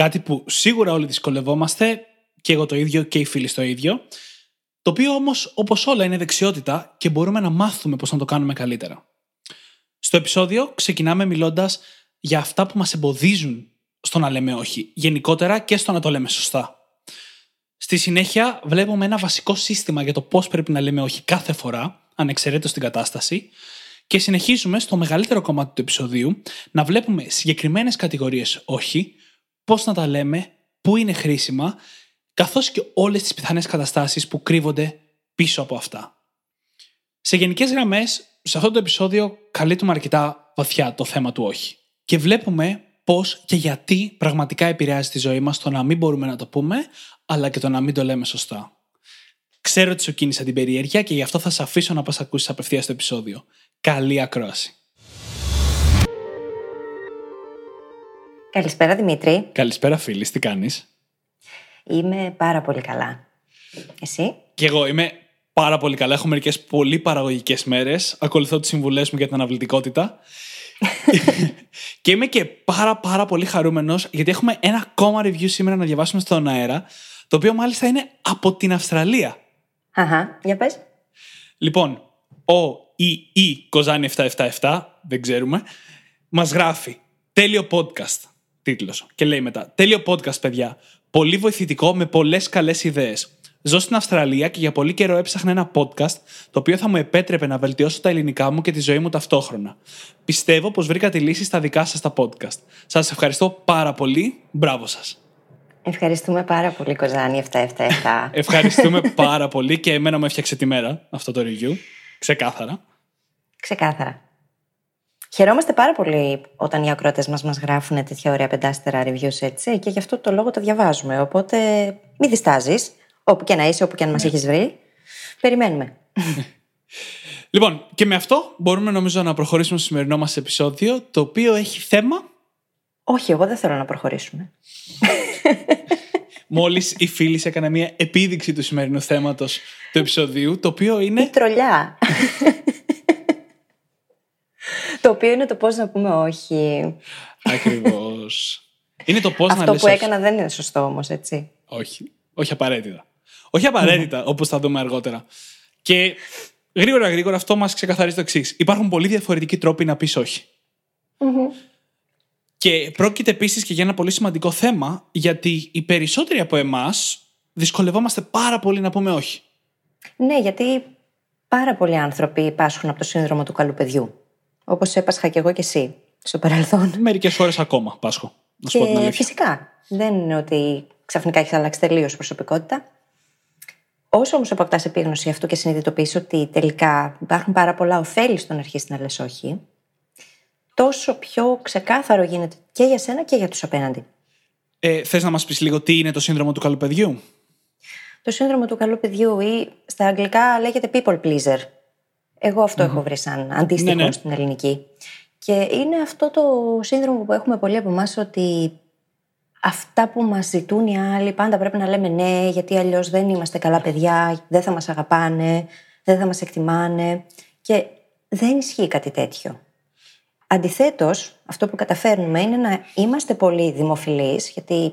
Κάτι που σίγουρα όλοι δυσκολευόμαστε και εγώ το ίδιο και οι φίλοι στο ίδιο. Το οποίο όμως όπως όλα είναι δεξιότητα και μπορούμε να μάθουμε πώς να το κάνουμε καλύτερα. Στο επεισόδιο ξεκινάμε μιλώντας για αυτά που μας εμποδίζουν στο να λέμε όχι, γενικότερα και στο να το λέμε σωστά. Στη συνέχεια βλέπουμε ένα βασικό σύστημα για το πώς πρέπει να λέμε όχι κάθε φορά, ανεξαιρέτως την κατάσταση, και συνεχίζουμε στο μεγαλύτερο κομμάτι του επεισοδίου να βλέπουμε συγκεκριμένες κατηγορίες όχι, πώς να τα λέμε, πού είναι χρήσιμα, καθώς και όλες τις πιθανές καταστάσεις που κρύβονται πίσω από αυτά. Σε γενικές γραμμές, σε αυτό το επεισόδιο καλύπτουμε αρκετά βαθιά το θέμα του όχι. Και βλέπουμε πώς και γιατί πραγματικά επηρεάζει τη ζωή μας το να μην μπορούμε να το πούμε, αλλά και το να μην το λέμε σωστά. Ξέρω ότι σου κίνησα την περιέργεια και γι' αυτό θα σε αφήσω να πας ακούσεις απευθείας το επεισόδιο. Καλή ακρόαση. Καλησπέρα Δημήτρη. Καλησπέρα φίλης, τι κάνεις; Είμαι πάρα πολύ καλά. Εσύ; Και εγώ είμαι πάρα πολύ καλά. Έχω μερικές πολύ παραγωγικές μέρες. Ακολουθώ τις συμβουλές μου για την αναβλητικότητα. και είμαι και πάρα πάρα πολύ χαρούμενος γιατί έχουμε ένα ακόμα review σήμερα να διαβάσουμε στον αέρα το οποίο μάλιστα είναι από την Αυστραλία. Αχα, για πες. Λοιπόν, ο ή η Κοζάνη 777, δεν ξέρουμε, μας γράφει τέλειο podcast, τίτλος. Και λέει μετά, τέλειο podcast παιδιά, πολύ βοηθητικό με πολλές καλές ιδέες. Ζω στην Αυστραλία και για πολύ καιρό έψαχνα ένα podcast το οποίο θα μου επέτρεπε να βελτιώσω τα ελληνικά μου και τη ζωή μου ταυτόχρονα. Πιστεύω πως βρήκα τη λύση στα δικά σας τα podcast. Σας ευχαριστώ πάρα πολύ. Μπράβο σας. Ευχαριστούμε πάρα πολύ, Κοζάνη 777. Ευχαριστούμε πάρα πολύ και εμένα μου έφτιαξε τη μέρα αυτό το review. Ξεκάθαρα. Ξεκάθαρα. Χαιρόμαστε πάρα πολύ όταν οι ακροατές μας μας γράφουν τέτοια ωραία πεντάστερα reviews έτσι και γι' αυτό το λόγο το διαβάζουμε. Οπότε μην διστάζεις, όπου και να είσαι, όπου και αν μας έχεις βρει. Περιμένουμε. Λοιπόν, και με αυτό μπορούμε νομίζω να προχωρήσουμε στο σημερινό μας επεισόδιο, το οποίο έχει θέμα... Όχι, εγώ δεν θέλω να προχωρήσουμε. Μόλις η φίλη έκανε μια επίδειξη του σημερινού θέματος του επεισοδίου, το οποίο είναι... Η τρολιά. το οποίο είναι το πώς να πούμε όχι. Ακριβώς. Είναι το πώς να Αυτό λες που όχι. έκανα δεν είναι σωστό όμως, έτσι. Όχι. Όχι απαραίτητα. Όχι απαραίτητα, όπως θα δούμε αργότερα. Και γρήγορα γρήγορα αυτό μας ξεκαθαρίζει το εξής. Υπάρχουν πολύ διαφορετικοί τρόποι να πεις όχι. Και πρόκειται επίσης και για ένα πολύ σημαντικό θέμα, γιατί οι περισσότεροι από εμάς δυσκολευόμαστε πάρα πολύ να πούμε όχι. Ναι, γιατί πάρα πολλοί άνθρωποι πάσχουν από το σύνδρομο του καλού παιδιού. Όπως έπασχα κι εγώ κι εσύ στο παρελθόν. Μερικές φορέ ακόμα πάσχω. Να σου πω την Και αλήθεια. φυσικά δεν είναι ότι ξαφνικά έχεις αλλάξει τελείως προσωπικότητα. Όσο όμως αποκτάς επίγνωση αυτού και συνειδητοποιήσει ότι τελικά υπάρχουν πάρα πολλά ωφέλη στο να αρχίσει να λες όχι, τόσο πιο ξεκάθαρο γίνεται και για σένα και για τους απέναντι. Ε, Θες να μας πεις λίγο τι είναι το σύνδρομο του καλοπαιδιού; Το σύνδρομο του καλού παιδιού ή στα αγγλικά λέγεται people pleaser. Εγώ αυτό έχω βρει σαν αντίστοιχο Ναι, ναι. στην ελληνική. Και είναι αυτό το σύνδρομο που έχουμε πολλοί από εμάς ότι αυτά που μας ζητούν οι άλλοι πάντα πρέπει να λέμε ναι, γιατί αλλιώς δεν είμαστε καλά παιδιά, δεν θα μας αγαπάνε, δεν θα μας εκτιμάνε. Και δεν ισχύει κάτι τέτοιο. Αντιθέτως, αυτό που καταφέρνουμε είναι να είμαστε πολύ δημοφιλείς, γιατί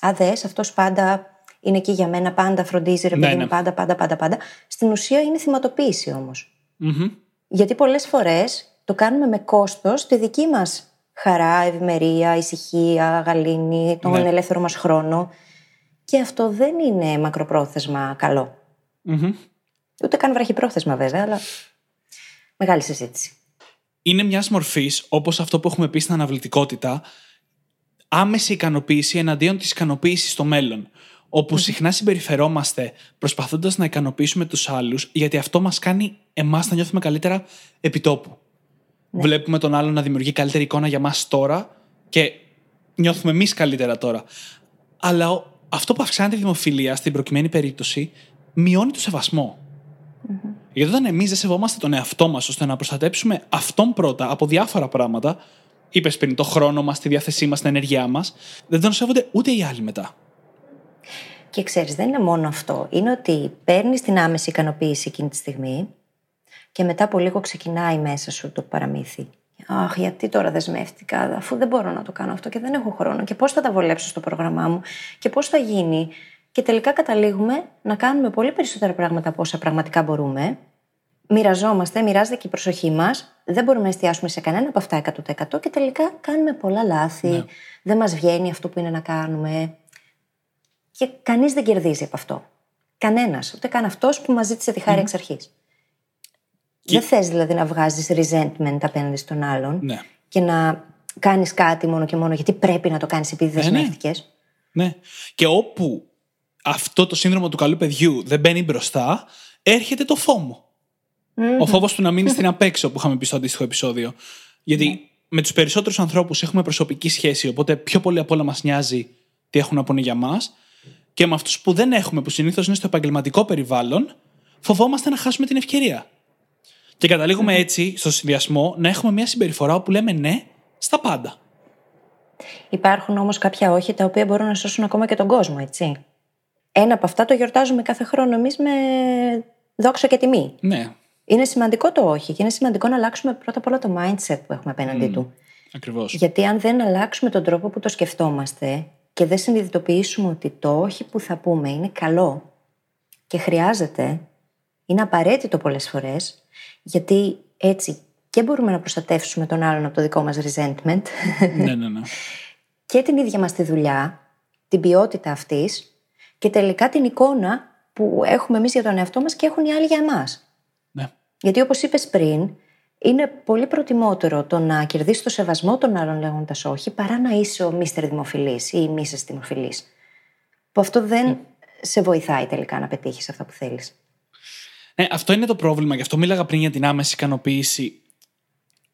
αδες, αυτός πάντα είναι εκεί για μένα, πάντα φροντίζει, ρε Ναι, παιδί μου, ναι. πάντα, πάντα, πάντα, πάντα. Στην ουσία είναι θυματοποίηση όμως. Μμμ. Γιατί πολλές φορές το κάνουμε με κόστος τη δική μας χαρά, ευημερία, ησυχία, γαλήνη, τον Ναι. ελεύθερο μας χρόνο. Και αυτό δεν είναι μακροπρόθεσμα καλό. Μμμ. Ούτε καν βραχυπρόθεσμα βέβαια, αλλά μεγάλη συζήτηση. είναι μιας μορφής, όπως αυτό που έχουμε πει στην αναβλητικότητα, άμεση ικανοποίηση εναντίον της ικανοποίησης στο μέλλον. Όπου συχνά συμπεριφερόμαστε προσπαθώντας να ικανοποιήσουμε τους άλλους, γιατί αυτό μας κάνει εμάς να νιώθουμε καλύτερα επιτόπου. Βλέπουμε τον άλλον να δημιουργεί καλύτερη εικόνα για μας τώρα και νιώθουμε εμείς καλύτερα τώρα. αλλά ο- αυτό που αυξάνει τη δημοφιλία στην προκειμένη περίπτωση μειώνει το σεβασμο Γιατί όταν εμείς δεν σεβόμαστε τον εαυτό μας ώστε να προστατέψουμε αυτόν πρώτα από διάφορα πράγματα, είπες πριν, το χρόνο μας, τη διάθεσή μας, την ενέργειά μας, δεν τον σέβονται ούτε οι άλλοι μετά. Και ξέρεις, δεν είναι μόνο αυτό. Είναι ότι παίρνεις την άμεση ικανοποίηση εκείνη τη στιγμή και μετά από λίγο ξεκινάει μέσα σου το παραμύθι. Αχ, γιατί τώρα δεσμεύτηκα, αφού δεν μπορώ να το κάνω αυτό και δεν έχω χρόνο. Και πώς θα τα βολέψω στο πρόγραμμά μου και πώς θα γίνει. Και τελικά καταλήγουμε να κάνουμε πολύ περισσότερα πράγματα από όσα πραγματικά μπορούμε. Μοιραζόμαστε, μοιράζεται και η προσοχή μας. Δεν μπορούμε να εστιάσουμε σε κανένα από αυτά 100% και τελικά κάνουμε πολλά λάθη. Δεν μας βγαίνει αυτό που είναι να κάνουμε. Και κανείς δεν κερδίζει από αυτό. Κανένας. Ούτε καν αυτός που μας ζήτησε τη χάρη εξ αρχής. Δεν θες δηλαδή να βγάζεις resentment απέναντι στον άλλον Ναι. και να κάνεις κάτι μόνο και μόνο γιατί πρέπει να το κάνεις επειδή ναι. δεσμεύτηκε. Ναι. Και όπου αυτό το σύνδρομο του καλού παιδιού δεν μπαίνει μπροστά, έρχεται το φόμο. Ο φόβος του να μείνει στην απέξω που είχαμε πει στο αντίστοιχο επεισόδιο. Γιατί με τους περισσότερους ανθρώπους έχουμε προσωπική σχέση, οπότε πιο πολύ απ' όλα μας νοιάζει τι έχουν να πούνε για μας. Και με αυτούς που δεν έχουμε, που συνήθως είναι στο επαγγελματικό περιβάλλον, φοβόμαστε να χάσουμε την ευκαιρία. Και καταλήγουμε έτσι, στο συνδυασμό, να έχουμε μια συμπεριφορά όπου λέμε ναι στα πάντα. Υπάρχουν όμως κάποια όχι τα οποία μπορούν να σώσουν ακόμα και τον κόσμο, έτσι. Ένα από αυτά το γιορτάζουμε κάθε χρόνο εμείς με δόξα και τιμή. Ναι, Είναι σημαντικό το όχι και είναι σημαντικό να αλλάξουμε πρώτα απ' όλα το mindset που έχουμε απέναντί του. ακριβώς. Γιατί αν δεν αλλάξουμε τον τρόπο που το σκεφτόμαστε και δεν συνειδητοποιήσουμε ότι το όχι που θα πούμε είναι καλό και χρειάζεται, είναι απαραίτητο πολλές φορές, γιατί έτσι και μπορούμε να προστατεύσουμε τον άλλον από το δικό μας resentment ναι, ναι, ναι. και την ίδια μας τη δουλειά, την ποιότητα αυτής και τελικά την εικόνα που έχουμε εμείς για τον εαυτό μας και έχουν οι άλλοι για εμάς. ναι. Γιατί όπως είπες πριν, είναι πολύ προτιμότερο το να κερδίσεις το σεβασμό των άλλων λέγοντας όχι, παρά να είσαι ο μίστερ δημοφιλής ή η μίσες δημοφιλής. Που αυτό δεν σε βοηθάει τελικά να πετύχεις αυτά που θέλεις. Ναι, αυτό είναι το πρόβλημα. Γι' αυτό μίλαγα πριν για την άμεση ικανοποίηση.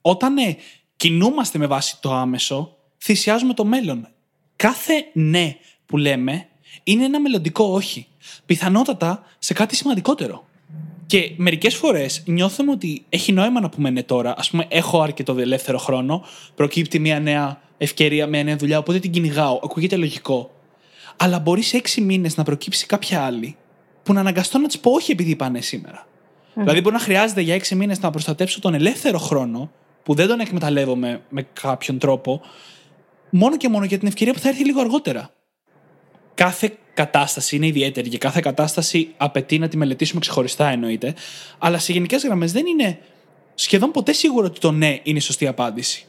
Όταν ε, κινούμαστε με βάση το άμεσο, θυσιάζουμε το μέλλον. Κάθε ναι που λέμε είναι ένα μελλοντικό όχι. Πιθανότατα σε κάτι σημαντικότερο. Και μερικές φορές νιώθουμε ότι έχει νόημα να πούμε ναι τώρα. Α πούμε, έχω αρκετό ελεύθερο χρόνο, προκύπτει μια νέα ευκαιρία, μια νέα δουλειά, οπότε την κυνηγάω. Ακούγεται λογικό. Αλλά μπορεί σε έξι μήνες να προκύψει κάποια άλλη που να αναγκαστώ να της πω όχι επειδή πάνε σήμερα. Δηλαδή, μπορεί να χρειάζεται για έξι μήνες να προστατέψω τον ελεύθερο χρόνο, που δεν τον εκμεταλλεύομαι με κάποιον τρόπο, μόνο και μόνο για την ευκαιρία που θα έρθει λίγο αργότερα. Κάθε κατάσταση είναι ιδιαίτερη και κάθε κατάσταση απαιτεί να τη μελετήσουμε ξεχωριστά εννοείται, αλλά σε γενικές γραμμές δεν είναι σχεδόν ποτέ σίγουρο ότι το ναι είναι η σωστή απάντηση.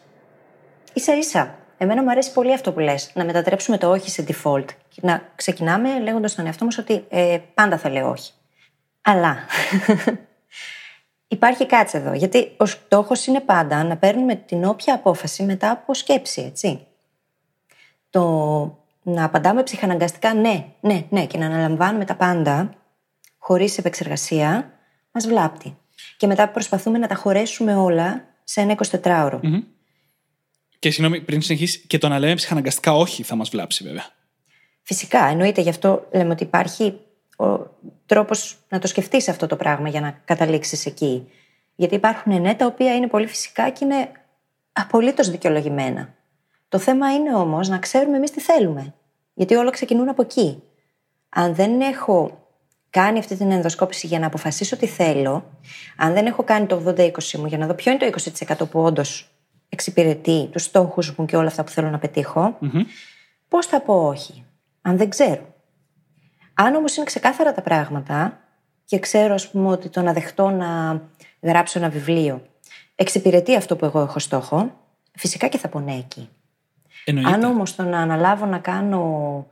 σα ίσα. Εμένα μου αρέσει πολύ αυτό που λες, να μετατρέψουμε το όχι σε default. Και να ξεκινάμε λέγοντας στον εαυτό μας ότι ε, πάντα θα λέω όχι. Αλλά υπάρχει κάτι εδώ, γιατί ο στόχος είναι πάντα να παίρνουμε την όποια απόφαση μετά από σκέψη, έτσι. Το να απαντάμε ψυχαναγκαστικά ναι, ναι, ναι και να αναλαμβάνουμε τα πάντα χωρίς επεξεργασία μας βλάπτει. Και μετά προσπαθούμε να τα χωρέσουμε όλα σε ένα 24ωρο. Και συγγνώμη, πριν συνεχίσεις, και το να λέμε ψυχαναγκαστικά όχι θα μας βλάψει βέβαια. Φυσικά, εννοείται. Γι' αυτό λέμε ότι υπάρχει ο τρόπος να το σκεφτείς αυτό το πράγμα για να καταλήξεις εκεί. Γιατί υπάρχουν ναι τα οποία είναι πολύ φυσικά και είναι απολύτως δικαιολογημένα. Το θέμα είναι όμως να ξέρουμε εμείς τι θέλουμε. Γιατί όλα ξεκινούν από εκεί. Αν δεν έχω κάνει αυτή την ενδοσκόπηση για να αποφασίσω τι θέλω, αν δεν έχω κάνει το 80-20 μου για να δω ποιο είναι το 20% που όντως εξυπηρετεί τους στόχους μου και όλα αυτά που θέλω να πετύχω, πώς θα πω όχι, αν δεν ξέρω. Αν όμως είναι ξεκάθαρα τα πράγματα και ξέρω ας πούμε ότι το να δεχτώ να γράψω ένα βιβλίο εξυπηρετεί αυτό που εγώ έχω στόχο, φυσικά και θα πω ναι εκεί. Εννοείται. Αν όμως το να αναλάβω να κάνω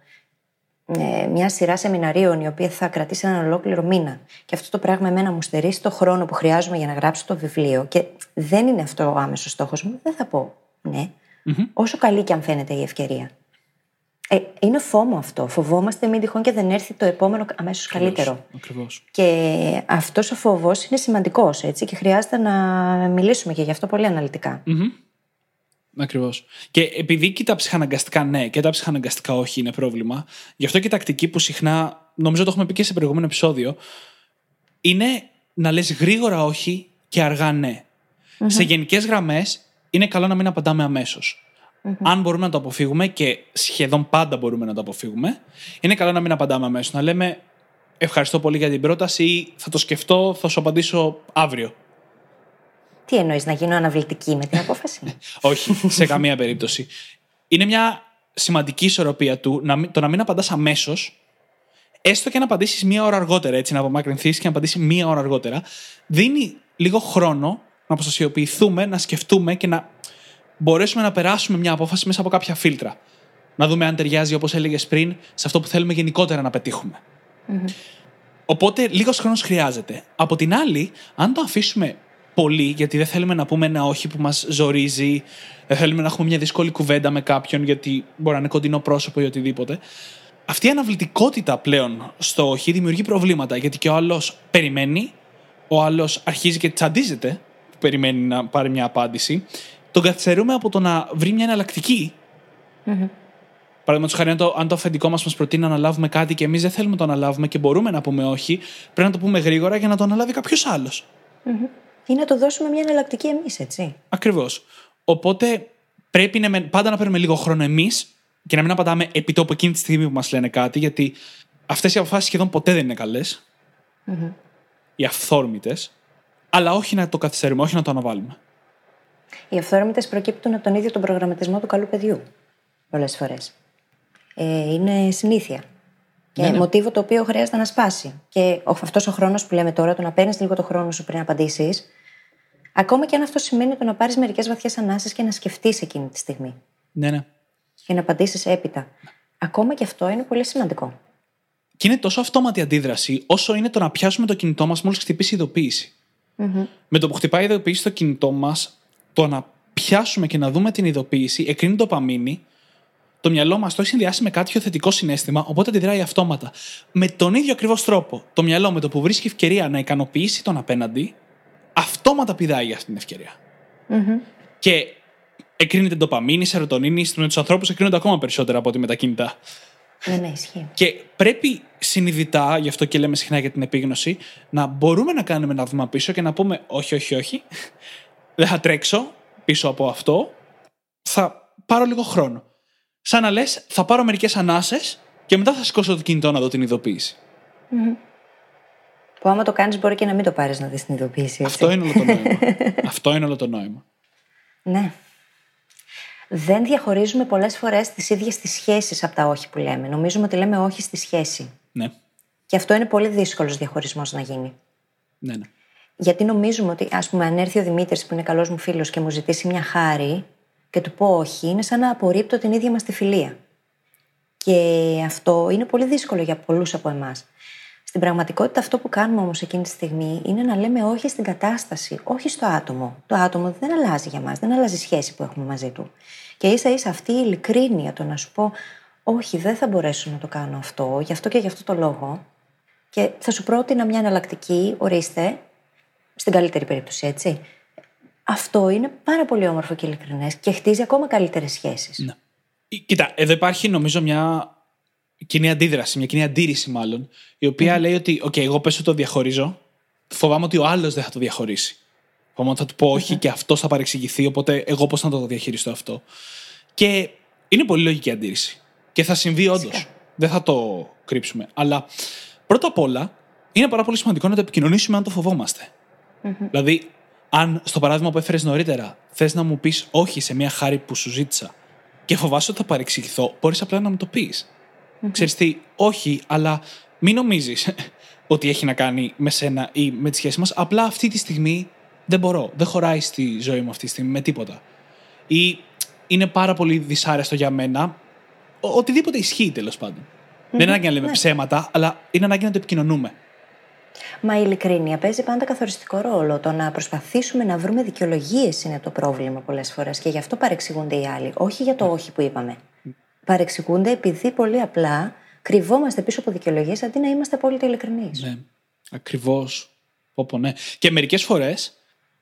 ε, μια σειρά σεμιναρίων η οποία θα κρατήσει έναν ολόκληρο μήνα και αυτό το πράγμα εμένα μου στερήσει το χρόνο που χρειάζομαι για να γράψω το βιβλίο και δεν είναι αυτό ο άμεσος στόχος μου, δεν θα πω ναι. Όσο καλή και αν φαίνεται η ευκαιρία. Ε, είναι φόμο αυτό. Φοβόμαστε μην τυχόν και δεν έρθει το επόμενο αμέσως καλύτερο. Ακριβώς. Και αυτός ο φόβος είναι σημαντικός έτσι και χρειάζεται να μιλήσουμε και γι' αυτό πολύ αναλυτικά. Ακριβώς. Και επειδή και τα ψυχαναγκαστικά ναι και τα ψυχαναγκαστικά όχι είναι πρόβλημα, γι' αυτό και η τακτική που συχνά, νομίζω το έχουμε πει και σε προηγούμενο επεισόδιο, είναι να λες γρήγορα όχι και αργά ναι. Σε γενικές γραμμές είναι καλό να μην απαντάμε αμέσως. Αν μπορούμε να το αποφύγουμε και σχεδόν πάντα μπορούμε να το αποφύγουμε, είναι καλό να μην απαντάμε αμέσως. Να λέμε Ευχαριστώ πολύ για την πρόταση ή θα το σκεφτώ, θα σου απαντήσω αύριο. Τι εννοείς, να γίνω αναβλητική με την απόφαση; Όχι, σε καμία περίπτωση. Είναι μια σημαντική ισορροπία του να, το να μην απαντάς αμέσως, έστω και να απαντήσεις μία ώρα αργότερα, έτσι, να απομακρυνθείς και να απαντήσεις μία ώρα αργότερα, δίνει λίγο χρόνο να αποστασιοποιηθούμε, να σκεφτούμε και να μπορέσουμε να περάσουμε μια απόφαση μέσα από κάποια φίλτρα. Να δούμε αν ταιριάζει, όπως έλεγες πριν, σε αυτό που θέλουμε γενικότερα να πετύχουμε. Οπότε λίγος χρόνος χρειάζεται. Από την άλλη, αν το αφήσουμε πολύ, γιατί δεν θέλουμε να πούμε ένα όχι που μας ζορίζει, δεν θέλουμε να έχουμε μια δύσκολη κουβέντα με κάποιον, γιατί μπορεί να είναι κοντινό πρόσωπο ή οτιδήποτε. Αυτή η αναβλητικότητα πλέον στο όχι δημιουργεί προβλήματα, γιατί και ο άλλος περιμένει, ο άλλος αρχίζει και τσαντίζεται, που περιμένει να πάρει μια απάντηση. Τον καθυστερούμε από το να βρει μια εναλλακτική. Παραδείγματος χάρη, αν το, αν το αφεντικό μας μας προτείνει να αναλάβουμε κάτι και εμείς δεν θέλουμε να το αναλάβουμε και μπορούμε να πούμε όχι, πρέπει να το πούμε γρήγορα για να το αναλάβει κάποιος άλλος. Ή να το δώσουμε μια εναλλακτική εμείς, έτσι. Ακριβώς. Οπότε πρέπει να, πάντα να παίρνουμε λίγο χρόνο εμείς και να μην απαντάμε επί τόπου εκείνη τη στιγμή που μας λένε κάτι, γιατί αυτές οι αποφάσεις σχεδόν ποτέ δεν είναι καλές. Mm-hmm. Οι αυθόρμητες. Αλλά όχι να το καθυστερούμε, όχι να το αναβάλουμε. Οι αυθόρμητες προκύπτουν από τον ίδιο τον προγραμματισμό του καλού παιδιού. Πολλές φορές. Ε, είναι συνήθεια. Και ναι, ναι. μοτίβο το οποίο χρειάζεται να σπάσει. Και αυτός ο χρόνος που λέμε τώρα, το να παίρνεις λίγο το χρόνο σου πριν απαντήσεις, ακόμα και αν αυτό σημαίνει το να πάρεις μερικές βαθιές ανάσει και να σκεφτείς εκείνη τη στιγμή. Ναι, ναι. Και να απαντήσεις έπειτα. Ακόμα και αυτό είναι πολύ σημαντικό. Και είναι τόσο αυτόματη αντίδραση, όσο είναι το να πιάσουμε το κινητό μας μόλις χτυπήσει η ειδοποίηση. Mm-hmm. Με το που χτυπάει η ειδοποίηση στο κινητό μας, το να πιάσουμε και να δούμε την ειδοποίηση, εκρίνει το παμίνι το μυαλό μας το έχει συνδυάσει με κάποιο θετικό συνέστημα, οπότε αντιδράει αυτόματα. Με τον ίδιο ακριβώς τρόπο, το μυαλό με το που βρίσκει ευκαιρία να ικανοποιήσει τον απέναντι, αυτόματα πηδάει για αυτή την ευκαιρία. Mm-hmm. Και εκρίνεται ντοπαμίνη, σερωτονίνη, με του ανθρώπους εκρίνονται ακόμα περισσότερα από ότι με τα κινητά. Ναι, ναι, ισχύει. Και πρέπει συνειδητά, γι' αυτό και λέμε συχνά για την επίγνωση, να μπορούμε να κάνουμε ένα βήμα πίσω και να πούμε: Όχι, όχι, όχι. Δεν θα τρέξω πίσω από αυτό. Θα πάρω λίγο χρόνο σαν να λες, θα πάρω μερικές ανάσες και μετά θα σηκώσω το κινητό να δω την ειδοποίηση. Mm-hmm. Που άμα το κάνεις, μπορεί και να μην το πάρεις να δει την ειδοποίηση. Έτσι. Αυτό είναι όλο το νόημα. Αυτό είναι όλο το νόημα. Ναι. Δεν διαχωρίζουμε πολλές φορές τις ίδιες τις σχέσεις από τα όχι που λέμε. Νομίζουμε ότι λέμε όχι στη σχέση. Ναι. Και αυτό είναι πολύ δύσκολος διαχωρισμός να γίνει. Ναι, ναι. Γιατί νομίζουμε ότι, ας πούμε, αν έρθει ο Δημήτρης που είναι καλός μου φίλος και μου ζητήσει μια χάρη, και του πω όχι, είναι σαν να απορρίπτω την ίδια μας τη φιλία. Και αυτό είναι πολύ δύσκολο για πολλούς από εμάς. Στην πραγματικότητα, αυτό που κάνουμε όμως εκείνη τη στιγμή είναι να λέμε όχι στην κατάσταση, όχι στο άτομο. Το άτομο δεν αλλάζει για μας, δεν αλλάζει η σχέση που έχουμε μαζί του. Και ίσα ίσα αυτή η ειλικρίνεια, το να σου πω, Όχι, δεν θα μπορέσω να το κάνω αυτό, γι' αυτό και γι' αυτό το λόγο. Και θα σου πρότεινα μια εναλλακτική, ορίστε, στην καλύτερη περίπτωση, έτσι. Αυτό είναι πάρα πολύ όμορφο και ειλικρινές και χτίζει ακόμα καλύτερες σχέσεις. Ναι. Κοίτα, εδώ υπάρχει νομίζω μια κοινή αντίδραση, μια κοινή αντίρρηση μάλλον, η οποία λέει ότι, OK, εγώ πέσω το διαχωρίζω, φοβάμαι ότι ο άλλος δεν θα το διαχωρίσει. Φοβάμαι ότι θα του πω όχι και αυτό θα παρεξηγηθεί, οπότε εγώ πώς θα το διαχειριστώ αυτό. Και είναι πολύ λογική αντίρρηση. Και θα συμβεί όντως. Δεν θα το κρύψουμε. Αλλά πρώτα απ' όλα είναι πάρα πολύ σημαντικό να το επικοινωνήσουμε αν το φοβόμαστε. Δηλαδή, αν στο παράδειγμα που έφερες νωρίτερα θες να μου πεις όχι σε μια χάρη που σου ζήτησα και φοβάσαι ότι θα παρεξηγηθώ, μπορείς απλά να μου το πεις. Mm-hmm. Ξέρεις τι, όχι, αλλά μην νομίζεις ότι έχει να κάνει με σένα ή με τη σχέση μας. Απλά αυτή τη στιγμή δεν μπορώ. Δεν χωράει στη ζωή μου αυτή τη στιγμή με τίποτα. Ή είναι πάρα πολύ δυσάρεστο για μένα. Ο, οτιδήποτε ισχύει τέλος πάντων. Mm-hmm. Δεν είναι ανάγκη να λέμε ναι. ψέματα, αλλά είναι ανάγκη να το επικοινωνούμε. Μα η ειλικρίνεια παίζει πάντα καθοριστικό ρόλο. Το να προσπαθήσουμε να βρούμε δικαιολογίες είναι το πρόβλημα πολλές φορές και γι' αυτό παρεξηγούνται οι άλλοι. Όχι για το όχι που είπαμε. Παρεξηγούνται επειδή πολύ απλά κρυβόμαστε πίσω από δικαιολογίες αντί να είμαστε απόλυτα ειλικρινείς. Ναι. Ακριβώς. Πω, ναι. Και μερικές φορές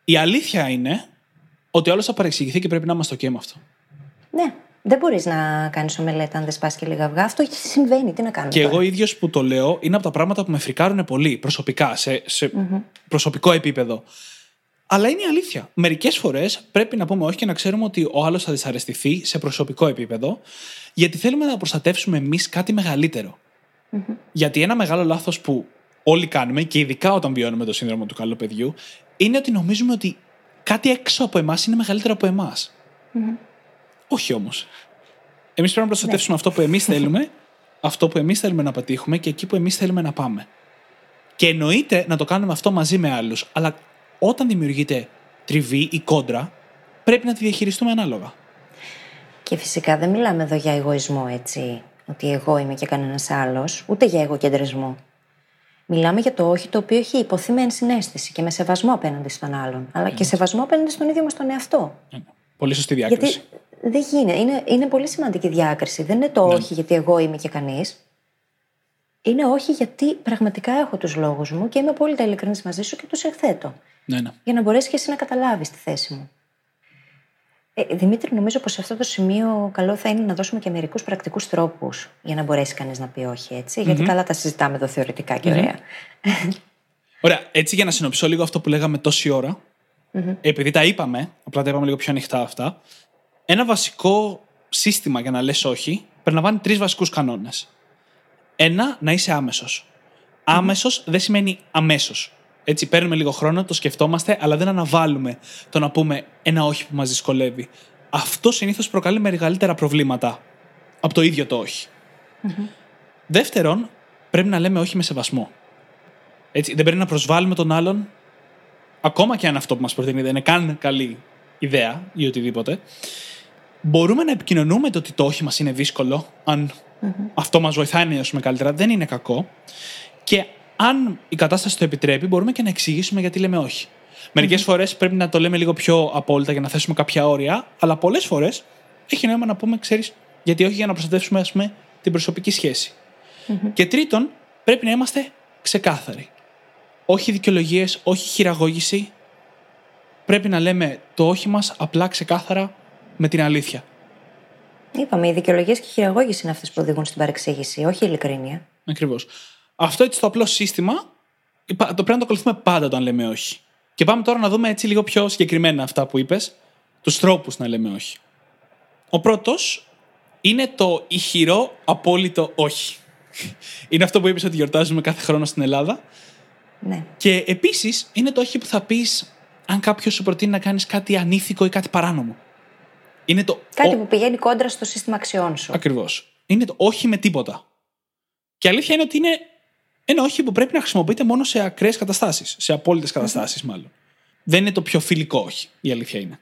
η αλήθεια είναι ότι ο άλλος θα παρεξηγηθεί και πρέπει να είμαστε OK με αυτό. Ναι. Δεν μπορείς να κάνεις ομελέτα αν δεν σπάσει και λίγα αυγά. Αυτό συμβαίνει. Τι να κάνουμε. Και τώρα; εγώ ίδιος που το λέω, είναι από τα πράγματα που με φρικάρουν πολύ προσωπικά, σε, σε προσωπικό επίπεδο. Αλλά είναι η αλήθεια. Μερικές φορές πρέπει να πούμε όχι και να ξέρουμε ότι ο άλλος θα δυσαρεστηθεί σε προσωπικό επίπεδο, γιατί θέλουμε να προστατεύσουμε εμείς κάτι μεγαλύτερο. Γιατί ένα μεγάλο λάθος που όλοι κάνουμε, και ειδικά όταν βιώνουμε το σύνδρομο του καλού παιδιού, είναι ότι νομίζουμε ότι κάτι έξω από εμάς είναι μεγαλύτερο από εμάς. Όχι όμως. Εμείς πρέπει να προστατεύσουμε αυτό που εμείς θέλουμε, αυτό που εμείς θέλουμε να πετύχουμε και εκεί που εμείς θέλουμε να πάμε. Και εννοείται να το κάνουμε αυτό μαζί με άλλους, αλλά όταν δημιουργείται τριβή ή κόντρα, πρέπει να τη διαχειριστούμε ανάλογα. Και φυσικά δεν μιλάμε εδώ για εγωισμό, έτσι. Ότι εγώ είμαι και κανένας άλλος, ούτε για εγωκεντρισμό. Μιλάμε για το όχι το οποίο έχει υποθεί με ενσυναίσθηση και με σεβασμό απέναντι στον άλλον, αλλά και σεβασμό απέναντι στον ίδιο μας τον εαυτό. Ε, Πολύ σωστή διάκριση. Γιατί δεν γίνεται. Είναι, είναι πολύ σημαντική διάκριση. Δεν είναι το όχι γιατί εγώ είμαι και κανείς. Είναι όχι γιατί πραγματικά έχω τους λόγους μου και είμαι απόλυτα ειλικρινής μαζί σου και τους εκθέτω. Ναι, ναι. Για να μπορέσεις και εσύ να καταλάβεις τη θέση μου. Ε, Δημήτρη, νομίζω πως σε αυτό το σημείο καλό θα είναι να δώσουμε και μερικούς πρακτικούς τρόπους για να μπορέσει κανείς να πει όχι, έτσι. Γιατί καλά τα συζητάμε εδώ θεωρητικά και ωραία. Ωραία, έτσι για να συνοψίσω λίγο αυτό που λέγαμε τόση ώρα, επειδή τα είπαμε, απλά τα είπαμε λίγο πιο ανοιχτά αυτά, ένα βασικό σύστημα για να λες όχι περιλαμβάνει τρεις βασικούς κανόνες. Ένα, να είσαι άμεσος. Άμεσος δεν σημαίνει αμέσως. Έτσι, παίρνουμε λίγο χρόνο, το σκεφτόμαστε, αλλά δεν αναβάλουμε το να πούμε ένα όχι που μας δυσκολεύει. Αυτό συνήθως προκαλεί μεγαλύτερα προβλήματα από το ίδιο το όχι. Δεύτερον, πρέπει να λέμε όχι με σεβασμό. Έτσι, δεν πρέπει να προσβάλλουμε τον άλλον, ακόμα και αν αυτό που μας προτείνει δεν είναι καν καλή ιδέα ή οτιδήποτε. Μπορούμε να επικοινωνούμε το ότι το όχι μας είναι δύσκολο, αν αυτό μας βοηθάει να νιώσουμε καλύτερα, δεν είναι κακό. Και αν η κατάσταση το επιτρέπει, μπορούμε και να εξηγήσουμε γιατί λέμε όχι. Μερικές φορές πρέπει να το λέμε λίγο πιο απόλυτα για να θέσουμε κάποια όρια, αλλά πολλές φορές έχει νόημα να πούμε, ξέρεις, γιατί όχι για να προστατεύσουμε ας πούμε, την προσωπική σχέση. Και τρίτον, πρέπει να είμαστε ξεκάθαροι. Όχι δικαιολογίες, όχι χειραγώγηση. Πρέπει να λέμε το όχι μας απλά ξεκάθαρα με την αλήθεια. Είπαμε, οι δικαιολογίες και η χειραγώγηση είναι αυτές που οδηγούν στην παρεξήγηση, όχι η ειλικρίνεια. Ακριβώς. Αυτό έτσι το απλό σύστημα υπα- το πρέπει να το ακολουθούμε πάντα όταν λέμε όχι. Και πάμε τώρα να δούμε έτσι λίγο πιο συγκεκριμένα αυτά που είπες, τους τρόπους να λέμε όχι. Ο πρώτος είναι το ηχηρό απόλυτο όχι. Είναι αυτό που είπες ότι γιορτάζουμε κάθε χρόνο στην Ελλάδα. Ναι. Και επίσης είναι το όχι που θα πεις αν κάποιος σου προτείνει να κάνεις κάτι ανήθικο ή κάτι παράνομο. Είναι το Κάτι που πηγαίνει κόντρα στο σύστημα αξιών σου. Ακριβώς. Είναι το όχι με τίποτα. Και η αλήθεια είναι ότι είναι ένα όχι που πρέπει να χρησιμοποιείται μόνο σε ακραίες καταστάσεις. Σε απόλυτες καταστάσεις, μάλλον. Δεν είναι το πιο φιλικό όχι. Η αλήθεια είναι.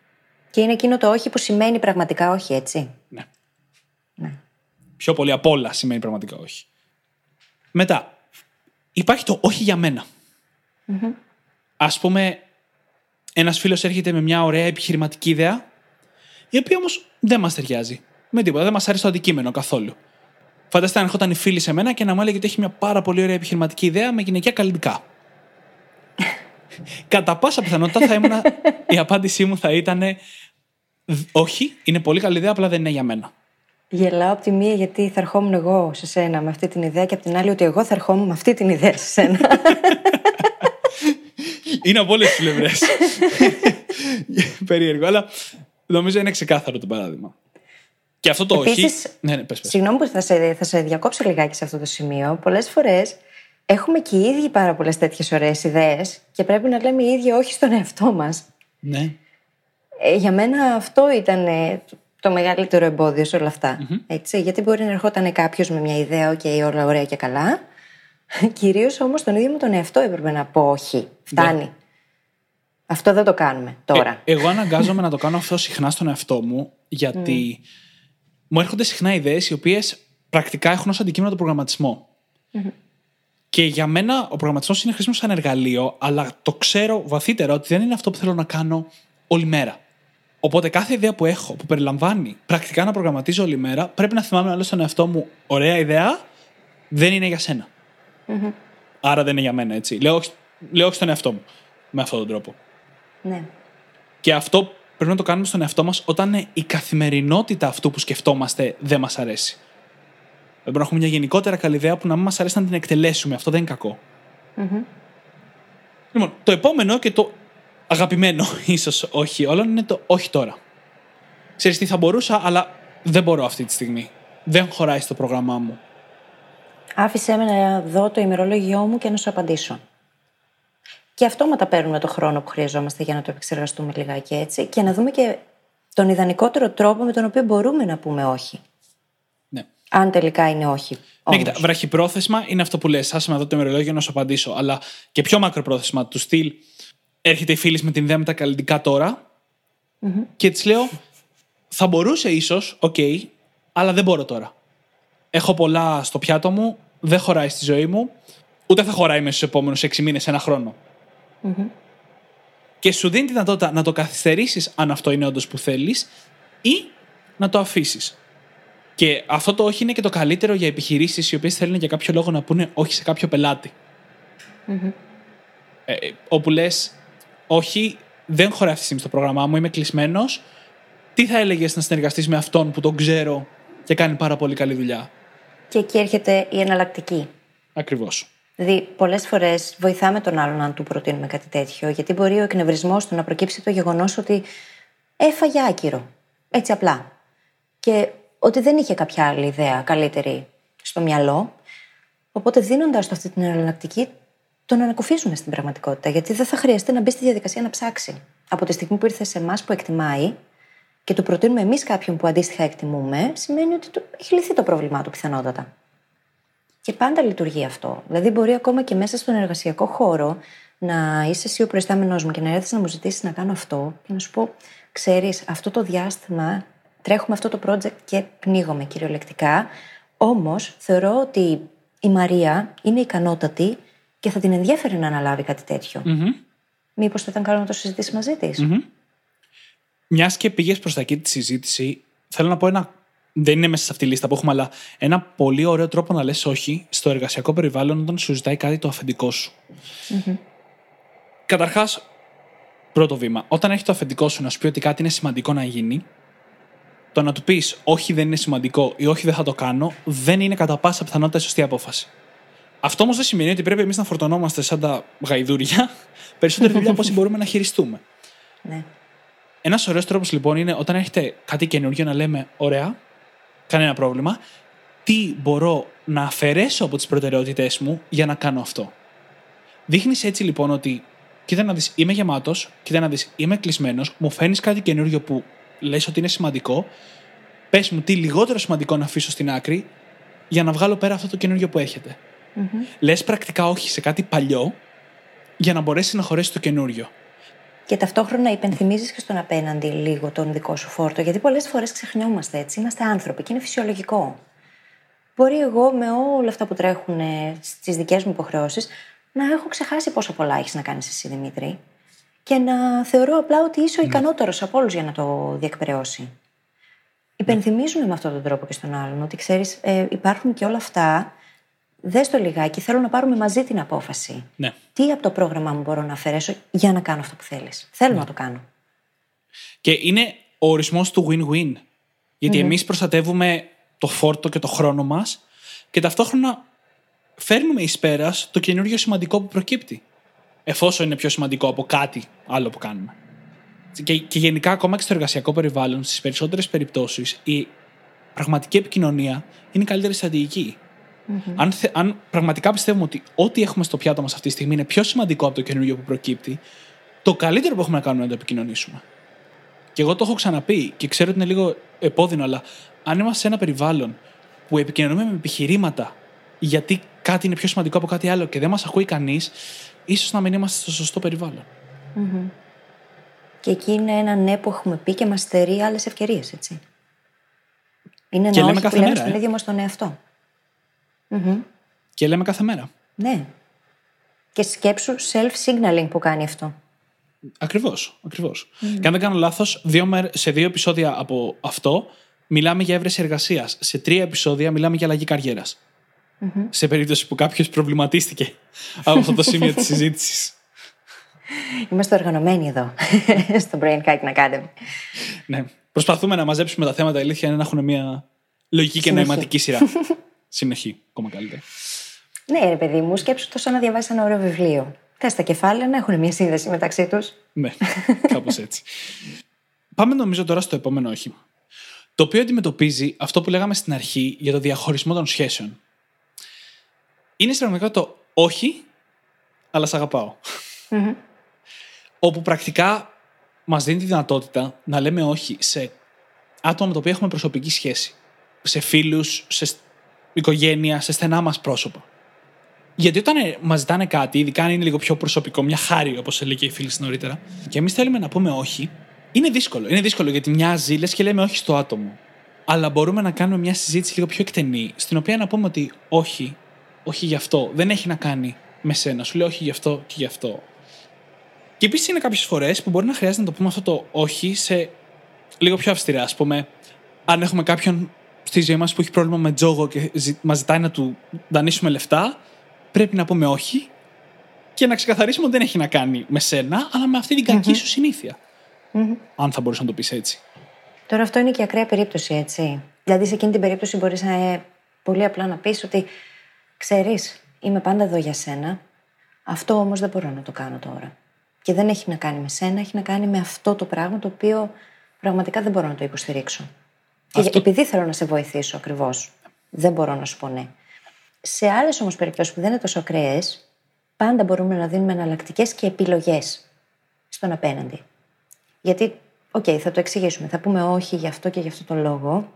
Και είναι εκείνο το όχι που σημαίνει πραγματικά όχι, έτσι; Ναι. Ναι. Πιο πολύ απ' όλα σημαίνει πραγματικά όχι. Μετά, υπάρχει το όχι για μένα. Α πούμε, ένας φίλος έρχεται με μια ωραία επιχειρηματική ιδέα, η οποία όμως δεν μας ταιριάζει. Με τίποτα, δεν μας αρέσει το αντικείμενο καθόλου. Φανταστείτε αν ερχόταν η φίλη σε μένα και να μου έλεγε ότι έχει μια πάρα πολύ ωραία επιχειρηματική ιδέα με γυναικεία καλλιτικά. Κατά πάσα πιθανότητα θα ήμουν. η απάντησή μου θα ήταν. Όχι, είναι πολύ καλή ιδέα, απλά δεν είναι για μένα. Γελάω από τη μία γιατί θα ερχόμουν εγώ σε σένα με αυτή την ιδέα και από την άλλη ότι εγώ θα ερχόμουν με αυτή την ιδέα σε σένα. Είναι από όλες τις πλευρές. Περίεργο, αλλά νομίζω είναι ξεκάθαρο το παράδειγμα. Και αυτό το όχι. Επίσης, Ναι, ναι, πες, πες. Συγγνώμη που θα σε, θα σε διακόψω λιγάκι σε αυτό το σημείο. Πολλές φορές έχουμε και οι ίδιοι πάρα πολλές τέτοιες ωραίες ιδέες και πρέπει να λέμε οι ίδιοι όχι στον εαυτό μας. Ναι. Ε, για μένα αυτό ήταν ε, το μεγαλύτερο εμπόδιο σε όλα αυτά. Έτσι, γιατί μπορεί να ερχόταν κάποιος με μια ιδέα, οκ, όλα ωραία και καλά. Κυρίως όμως τον ίδιο μου τον εαυτό έπρεπε να πω όχι. Φτάνει. Αυτό δεν το κάνουμε τώρα. Ε, εγώ αναγκάζομαι να το κάνω αυτό συχνά στον εαυτό μου, γιατί μου έρχονται συχνά ιδέες οι οποίες πρακτικά έχουν ως αντικείμενο τον προγραμματισμό. Και για μένα ο προγραμματισμός είναι χρήσιμος σαν εργαλείο, αλλά το ξέρω βαθύτερα ότι δεν είναι αυτό που θέλω να κάνω όλη μέρα. Οπότε κάθε ιδέα που έχω, που περιλαμβάνει πρακτικά να προγραμματίζω όλη μέρα, πρέπει να θυμάμαι να λέω στον εαυτό μου: Ωραία ιδέα, δεν είναι για σένα. Άρα δεν είναι για μένα, έτσι. Λέω, όχι- λέω όχι στον εαυτό μου με αυτόν τον τρόπο. Ναι. Και αυτό πρέπει να το κάνουμε στον εαυτό μας όταν η καθημερινότητα αυτού που σκεφτόμαστε δεν μας αρέσει. Πρέπει να έχουμε μια γενικότερα καλή ιδέα που να μην μας αρέσει να την εκτελέσουμε. Αυτό δεν είναι κακό. Λοιπόν, το επόμενο και το αγαπημένο, ίσως όχι όλων, είναι το όχι τώρα. Ξέρεις τι θα μπορούσα, αλλά δεν μπορώ αυτή τη στιγμή. Δεν χωράει στο πρόγραμμά μου. Άφησέ με να δω το ημερολόγιό μου και να σου απαντήσω. Και αυτόματα παίρνουμε το χρόνο που χρειαζόμαστε για να το επεξεργαστούμε λιγάκι έτσι και να δούμε και τον ιδανικότερο τρόπο με τον οποίο μπορούμε να πούμε όχι. Ναι. Αν τελικά είναι όχι. Ναι, Όμως. κοίτα, βραχυπρόθεσμα είναι αυτό που λες. Άσε με δω το ημερολόγιο να σου απαντήσω. Αλλά και πιο μακροπρόθεσμα του στυλ. Έρχεται η φίλη με την ιδέα με τα καλλιτικά τώρα και της λέω, θα μπορούσε ίσως, οκ, αλλά δεν μπορώ τώρα. Έχω πολλά στο πιάτο μου, δεν χωράει στη ζωή μου, ούτε θα χωράει μέσα στους επόμενους 6 μήνες, ένα χρόνο. Και σου δίνει τη δυνατότητα να το καθυστερήσεις αν αυτό είναι όντως που θέλεις ή να το αφήσεις. Και αυτό το όχι είναι και το καλύτερο για επιχειρήσεις οι οποίες θέλουν για κάποιο λόγο να πούνε όχι σε κάποιο πελάτη. Ε, ε, όπου λες, όχι, δεν χωράει αυτή τη στιγμή στο πρόγραμμά μου, είμαι κλεισμένος. Τι θα έλεγες να συνεργαστείς με αυτόν που τον ξέρω και κάνει πάρα πολύ καλή δουλειά; Και εκεί έρχεται η εναλλακτική. Ακριβώς. Δηλαδή, πολλές φορές βοηθάμε τον άλλον αν του προτείνουμε κάτι τέτοιο, γιατί μπορεί ο εκνευρισμός του να προκύψει από το γεγονός ότι έφαγε άκυρο. Έτσι απλά. Και ότι δεν είχε κάποια άλλη ιδέα καλύτερη στο μυαλό. Οπότε, δίνοντας του αυτή την εναλλακτική, τον ανακουφίζουμε στην πραγματικότητα. Γιατί δεν θα χρειαστεί να μπει στη διαδικασία να ψάξει. Από τη στιγμή που ήρθε σε εμάς που εκτιμάει και του προτείνουμε εμείς κάποιον που αντίστοιχα εκτιμούμε, σημαίνει ότι του- έχει λυθεί το πρόβλημά του πιθανότατα. Και πάντα λειτουργεί αυτό. Δηλαδή, μπορεί ακόμα και μέσα στον εργασιακό χώρο να είσαι εσύ ο προϊστάμενός μου και να έρθεις να μου ζητήσεις να κάνω αυτό και να σου πω: Ξέρεις, αυτό το διάστημα τρέχουμε αυτό το project και πνίγομαι κυριολεκτικά. Όμως θεωρώ ότι η Μαρία είναι ικανότατη και θα την ενδιαφέρει να αναλάβει κάτι τέτοιο. Μήπως θα ήταν καλό να το συζητήσεις μαζί της; Μιας και πήγες προς τα εκεί τη συζήτηση, θέλω να πω ένα. Δεν είναι μέσα σε αυτή τη λίστα που έχουμε, αλλά ένα πολύ ωραίο τρόπο να λες όχι στο εργασιακό περιβάλλον όταν σου ζητάει κάτι το αφεντικό σου. Καταρχάς, πρώτο βήμα. Όταν έχει το αφεντικό σου να σου πει ότι κάτι είναι σημαντικό να γίνει, το να του πεις όχι δεν είναι σημαντικό ή όχι δεν θα το κάνω, δεν είναι κατά πάσα πιθανότητα η σωστή απόφαση. Αυτό όμως δεν σημαίνει ότι πρέπει εμείς να φορτωνόμαστε σαν τα γαϊδούρια περισσότερη δουλειά από όσοι μπορούμε να χειριστούμε. Ναι. Ένας ωραίος τρόπος λοιπόν είναι όταν έχετε κάτι καινούργιο να λέμε: Ωραία, κανένα πρόβλημα. Τι μπορώ να αφαιρέσω από τις προτεραιότητές μου για να κάνω αυτό. Δείχνεις έτσι λοιπόν ότι, κοίτα να δεις, είμαι γεμάτος, κοίτα να δεις, είμαι κλεισμένος, μου φέρνει κάτι καινούριο που λες ότι είναι σημαντικό. Πες μου τι λιγότερο σημαντικό να αφήσω στην άκρη για να βγάλω πέρα αυτό το καινούριο που έχετε. Λες πρακτικά όχι σε κάτι παλιό για να μπορέσει να χωρέσει το καινούριο. Και ταυτόχρονα υπενθυμίζεις και στον απέναντι λίγο τον δικό σου φόρτο. Γιατί πολλές φορές ξεχνιόμαστε έτσι. Είμαστε άνθρωποι και είναι φυσιολογικό. Μπορεί εγώ με όλα αυτά που τρέχουν στις δικές μου υποχρεώσεις να έχω ξεχάσει πόσο πολλά έχεις να κάνεις εσύ, Δημήτρη. Και να θεωρώ απλά ότι είσαι ο ικανότερος από όλους για να το διεκπαιρεώσει. Υπενθυμίζουμε με αυτόν τον τρόπο και στον άλλον ότι ξέρεις, ε, υπάρχουν και όλα αυτά. Δες το λιγάκι, θέλω να πάρουμε μαζί την απόφαση. Ναι. Τι από το πρόγραμμά μου μπορώ να αφαιρέσω για να κάνω αυτό που θέλεις; Θέλω να το κάνω. Και είναι ο ορισμός του win-win. Γιατί εμείς προστατεύουμε το φόρτο και το χρόνο μας και ταυτόχρονα φέρνουμε εις πέρας το καινούριο σημαντικό που προκύπτει. Εφόσον είναι πιο σημαντικό από κάτι άλλο που κάνουμε. Και, και γενικά, ακόμα και στο εργασιακό περιβάλλον, στις περισσότερες περιπτώσεις, η πραγματική επικοινωνία είναι η καλύτερη στρατηγική. Αν, θε- αν πραγματικά πιστεύουμε ότι ό,τι έχουμε στο πιάτο μας αυτή τη στιγμή είναι πιο σημαντικό από το καινούριο που προκύπτει, το καλύτερο που έχουμε να κάνουμε είναι να το επικοινωνήσουμε. Και εγώ το έχω ξαναπεί και ξέρω ότι είναι λίγο επώδυνο, αλλά αν είμαστε σε ένα περιβάλλον που επικοινωνούμε με επιχειρήματα γιατί κάτι είναι πιο σημαντικό από κάτι άλλο και δεν μας ακούει κανείς, ίσως να μην είμαστε στο σωστό περιβάλλον. Και εκεί είναι ένα ναι που έχουμε πει και μας στερεί άλλες ευκαιρίες, έτσι. Είναι Και ένα λέμε όχι κάθε που λέμε μέρα, στον ε. ίδιο μας τον εαυτό. Και λέμε κάθε μέρα. Ναι. Και σκέψου self-signaling που κάνει αυτό. Ακριβώς. Ακριβώς. Και αν δεν κάνω λάθος, σε δύο επεισόδια από αυτό μιλάμε για έβρεση εργασίας. Σε τρία επεισόδια μιλάμε για αλλαγή καριέρας. Σε περίπτωση που κάποιος προβληματίστηκε από αυτό το σημείο της συζήτησης. Είμαστε οργανωμένοι εδώ, στο Brain Hacking Academy. Ναι. Προσπαθούμε να μαζέψουμε τα θέματα. Η αλήθεια είναι να έχουν μια λογική και Συνοχή. νοηματική σειρά. Συνοχή. Ακόμα καλύτερα. Ναι, ρε παιδί μου, σκέψου το σαν να διαβάσεις ένα ωραίο βιβλίο. Θες τα κεφάλαια να έχουν μια σύνδεση μεταξύ τους; Ναι, κάπως έτσι. Πάμε νομίζω τώρα στο επόμενο όχημα. Το οποίο αντιμετωπίζει αυτό που λέγαμε στην αρχή για το διαχωρισμό των σχέσεων. Είναι στην πραγματικότητα το όχι, αλλά σε αγαπάω. Όπου πρακτικά μας δίνει τη δυνατότητα να λέμε όχι σε άτομα με τα οποία έχουμε προσωπική σχέση. Σε φίλους, σε σ- οικογένεια, σε στενά μας πρόσωπα. Γιατί όταν ε, μας ζητάνε κάτι, ειδικά αν είναι λίγο πιο προσωπικό, μια χάρη, όπως έλεγε η φίλη νωρίτερα, και εμείς θέλουμε να πούμε όχι, είναι δύσκολο. Είναι δύσκολο γιατί μοιάζει, λες και λέμε όχι στο άτομο. Αλλά μπορούμε να κάνουμε μια συζήτηση λίγο πιο εκτενή, στην οποία να πούμε ότι όχι, όχι γι' αυτό, δεν έχει να κάνει με σένα. Σου λέω όχι γι' αυτό και γι' αυτό. Και επίσης είναι κάποιες φορές που μπορεί να χρειάζεται να το πούμε αυτό το όχι σε λίγο πιο αυστηρά. Α πούμε, αν έχουμε κάποιον στη ζωή μας που έχει πρόβλημα με τζόγο και μας ζητάει να του δανείσουμε λεφτά, πρέπει να πούμε όχι και να ξεκαθαρίσουμε ότι δεν έχει να κάνει με σένα, αλλά με αυτή την κακή σου συνήθεια. Αν θα μπορούσα να το πεις έτσι. Τώρα αυτό είναι και ακραία περίπτωση, έτσι. Δηλαδή σε εκείνη την περίπτωση μπορείς να ε, πολύ απλά να πεις ότι ξέρεις, είμαι πάντα εδώ για σένα. Αυτό όμως δεν μπορώ να το κάνω τώρα. Και δεν έχει να κάνει με σένα, έχει να κάνει με αυτό το πράγμα το οποίο πραγματικά δεν μπορώ να το υποστηρίξω. Και Αυτό- επειδή θέλω να σε βοηθήσω ακριβώς, δεν μπορώ να σου πω ναι. Σε άλλες όμως περιπτώσεις που δεν είναι τόσο ακραίες, πάντα μπορούμε να δίνουμε εναλλακτικές και επιλογές στον απέναντι. Γιατί, οκ, θα το εξηγήσουμε. Θα πούμε όχι γι' αυτό και γι' αυτό το λόγο.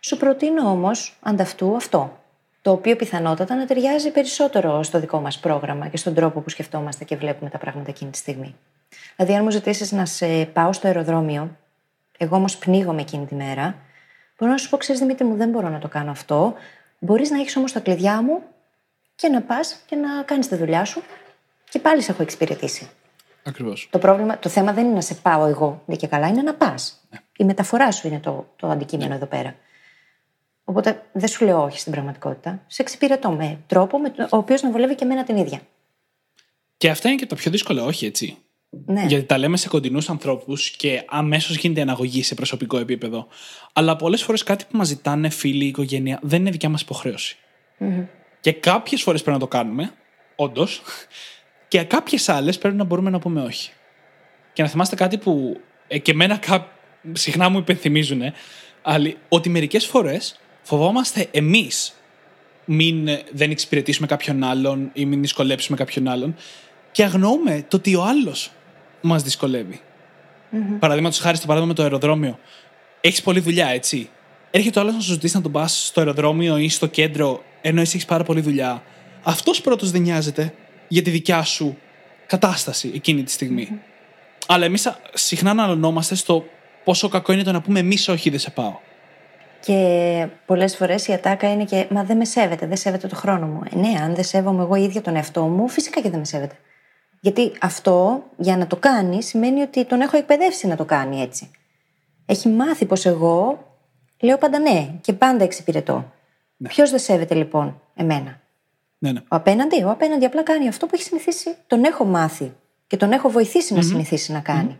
Σου προτείνω όμως αντ' αυτού αυτό. Το οποίο πιθανότατα να ταιριάζει περισσότερο στο δικό μας πρόγραμμα και στον τρόπο που σκεφτόμαστε και βλέπουμε τα πράγματα εκείνη τη στιγμή. Δηλαδή, αν μου ζητήσεις να σε πάω στο αεροδρόμιο, εγώ όμως πνίγομαι εκείνη τη μέρα, μπορώ να σου πω: Ξέρεις, Δημήτρη μου, δεν μπορώ να το κάνω αυτό. Μπορείς να έχεις όμως τα κλειδιά μου και να πας και να κάνεις τη δουλειά σου και πάλι σε έχω εξυπηρετήσει. Ακριβώς. Το, πρόβλημα, το θέμα δεν είναι να σε πάω εγώ ναι και καλά, είναι να πας. Η μεταφορά σου είναι το, το αντικείμενο εδώ πέρα. Οπότε δεν σου λέω όχι στην πραγματικότητα. Σε εξυπηρετώ με τρόπο με το- ο οποίος να βολεύει και εμένα την ίδια. Και αυτά είναι και τα πιο δύσκολα, όχι έτσι. Ναι. Γιατί τα λέμε σε κοντινούς ανθρώπους και αμέσως γίνεται αναγωγή σε προσωπικό επίπεδο. Αλλά πολλές φορές κάτι που μας ζητάνε φίλοι, η οικογένεια, δεν είναι δικιά μας υποχρέωση. Και κάποιες φορές πρέπει να το κάνουμε, όντως, και κάποιες άλλες πρέπει να μπορούμε να πούμε όχι. Και να θυμάστε κάτι που ε, και εμένα κά... συχνά μου υπενθυμίζουν, αλλά ότι μερικές φορές φοβόμαστε εμείς μην ε, δεν εξυπηρετήσουμε κάποιον άλλον ή μην δυσκολέψουμε κάποιον άλλον και αγνοούμε το ότι ο άλλος μας δυσκολεύει. Παραδείγματος χάρη στο παράδειγμα με το αεροδρόμιο. Έχεις πολλή δουλειά, έτσι. Έρχεται ο άλλος να σου ζητήσει να τον πας στο αεροδρόμιο ή στο κέντρο, ενώ εσύ έχεις πάρα πολλή δουλειά. Αυτός πρώτος δεν νοιάζεται για τη δικιά σου κατάσταση εκείνη τη στιγμή. Αλλά εμείς συχνά αναλωνόμαστε στο πόσο κακό είναι το να πούμε εμείς όχι, δεν σε πάω. Και πολλές φορές η ατάκα είναι και Μα δεν με σέβεται, δεν σέβεται το χρόνο μου. Ε, ναι, αν δεν σέβομαι εγώ ίδια τον εαυτό μου, φυσικά και δεν με σέβεται. Γιατί αυτό για να το κάνεις σημαίνει ότι τον έχω εκπαιδεύσει να το κάνει έτσι. Έχει μάθει πως εγώ λέω πάντα ναι και πάντα εξυπηρετώ. Ναι. Ποιος δεν σέβεται λοιπόν εμένα; Ναι, ναι. Ο απέναντι, ο απέναντι απλά κάνει αυτό που έχει συνηθίσει. Τον έχω μάθει και τον έχω βοηθήσει να συνηθίσει να κάνει.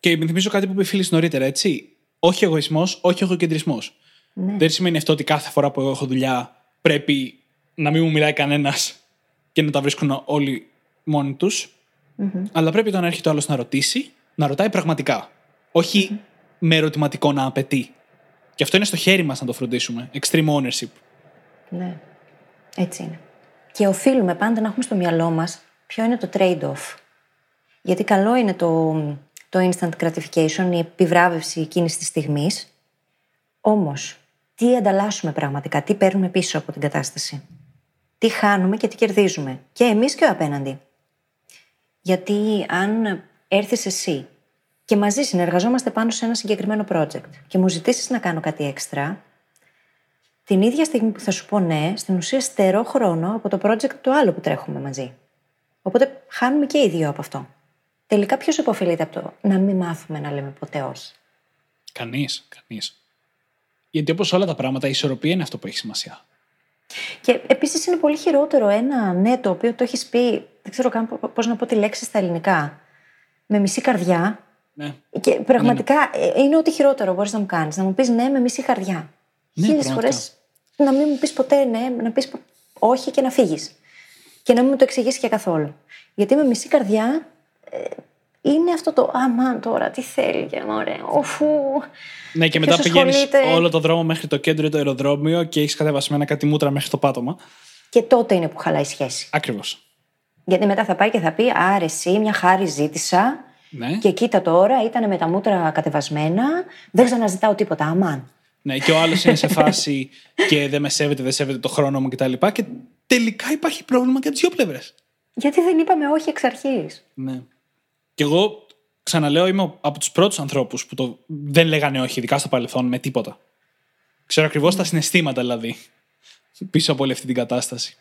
Και υπενθυμίζω κάτι που είπε η φίλη νωρίτερα, έτσι. Όχι εγωισμός, όχι εγωκεντρισμός. Ναι. Δεν σημαίνει αυτό ότι κάθε φορά που εγώ έχω δουλειά πρέπει να μην μου μιλάει κανένας και να τα βρίσκουν όλοι μόνοι τους. Αλλά πρέπει όταν έρχεται ο άλλος να ρωτήσει, να ρωτάει πραγματικά. Όχι με ερωτηματικό να απαιτεί. Και αυτό είναι στο χέρι μας να το φροντίσουμε. Extreme ownership. Ναι, έτσι είναι. Και οφείλουμε πάντα να έχουμε στο μυαλό μας ποιο είναι το trade-off. Γιατί καλό είναι το, το instant gratification, η επιβράβευση εκείνης της στιγμής. Όμως, τι ανταλλάσσουμε πραγματικά, τι παίρνουμε πίσω από την κατάσταση. Τι χάνουμε και τι κερδίζουμε. Και εμείς και ο απέναντι. Γιατί αν έρθεις εσύ και μαζί συνεργαζόμαστε πάνω σε ένα συγκεκριμένο project και μου ζητήσεις να κάνω κάτι έξτρα, την ίδια στιγμή που θα σου πω ναι, στην ουσία στερώ χρόνο από το project το άλλο που τρέχουμε μαζί. Οπότε χάνουμε και οι δύο από αυτό. Τελικά ποιος υποφελείται από το να μην μάθουμε να λέμε ποτέ όχι; Κανείς, κανείς. Γιατί όπως όλα τα πράγματα, η ισορροπία είναι αυτό που έχει σημασία. Και επίσης είναι πολύ χειρότερο ένα ναι το οποίο το έχεις πει, δεν ξέρω καν πώς να πω τη λέξη στα ελληνικά, με μισή καρδιά. Ναι. Και πραγματικά ε, είναι ό,τι χειρότερο μπορείς να μου κάνεις. Να μου πεις ναι με μισή καρδιά. Ναι, Χίλιες φορές πραγματικά. να μην μου πεις ποτέ ναι, να πεις όχι και να φύγεις. Και να μην μου το εξηγήσεις και καθόλου. Γιατί με μισή καρδιά ε, είναι αυτό το αμάν τώρα, τι θέλει και ωραία. Οφού. Ναι, και μετά Ποιος πηγαίνεις ασχολείται. όλο το δρόμο μέχρι το κέντρο ή το αεροδρόμιο και έχεις κατεβασμένα κάτι μούτρα μέχρι το πάτωμα. Και τότε είναι που χαλάει η σχέση. Ακριβώς. Γιατί μετά θα πάει και θα πει Άρε, εσύ μια χάρη ζήτησα. Ναι. Και κοίτα τώρα, ήταν με τα μούτρα κατεβασμένα. Δεν ξαναζητάω τίποτα. Αμάν. ναι. Και ο άλλος είναι σε φάση και δεν με σέβεται, δεν σέβεται το χρόνο μου κτλ. Και, και τελικά υπάρχει πρόβλημα και από τις δύο πλευρές. Γιατί δεν είπαμε όχι εξ αρχής. Ναι. Και εγώ ξαναλέω, είμαι από τους πρώτους ανθρώπους που το δεν λέγανε όχι, ειδικά στο παρελθόν, με τίποτα. Ξέρω ακριβώς τα συναισθήματα δηλαδή πίσω από όλη αυτή την κατάσταση.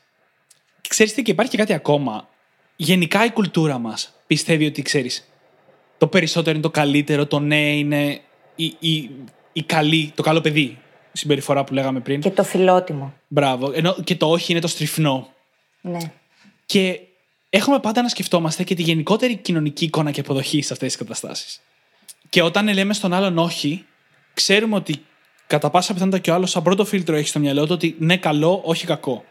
Και ξέρεις τι, και υπάρχει και κάτι ακόμα. Γενικά η κουλτούρα μας πιστεύει ότι ξέρεις. Το περισσότερο είναι το καλύτερο, το ναι είναι η, η, η καλή, το καλό παιδί συμπεριφορά που λέγαμε πριν. Και το φιλότιμο. Μπράβο. Ενώ και το όχι είναι το στριφνό. Ναι. Και έχουμε πάντα να σκεφτόμαστε και τη γενικότερη κοινωνική εικόνα και αποδοχή σε αυτές τις καταστάσεις. Και όταν λέμε στον άλλον όχι, ξέρουμε ότι κατά πάσα πιθανότητα και ο άλλος, σαν πρώτο φίλτρο, έχει στο μυαλό του ότι ναι, καλό, όχι κακό.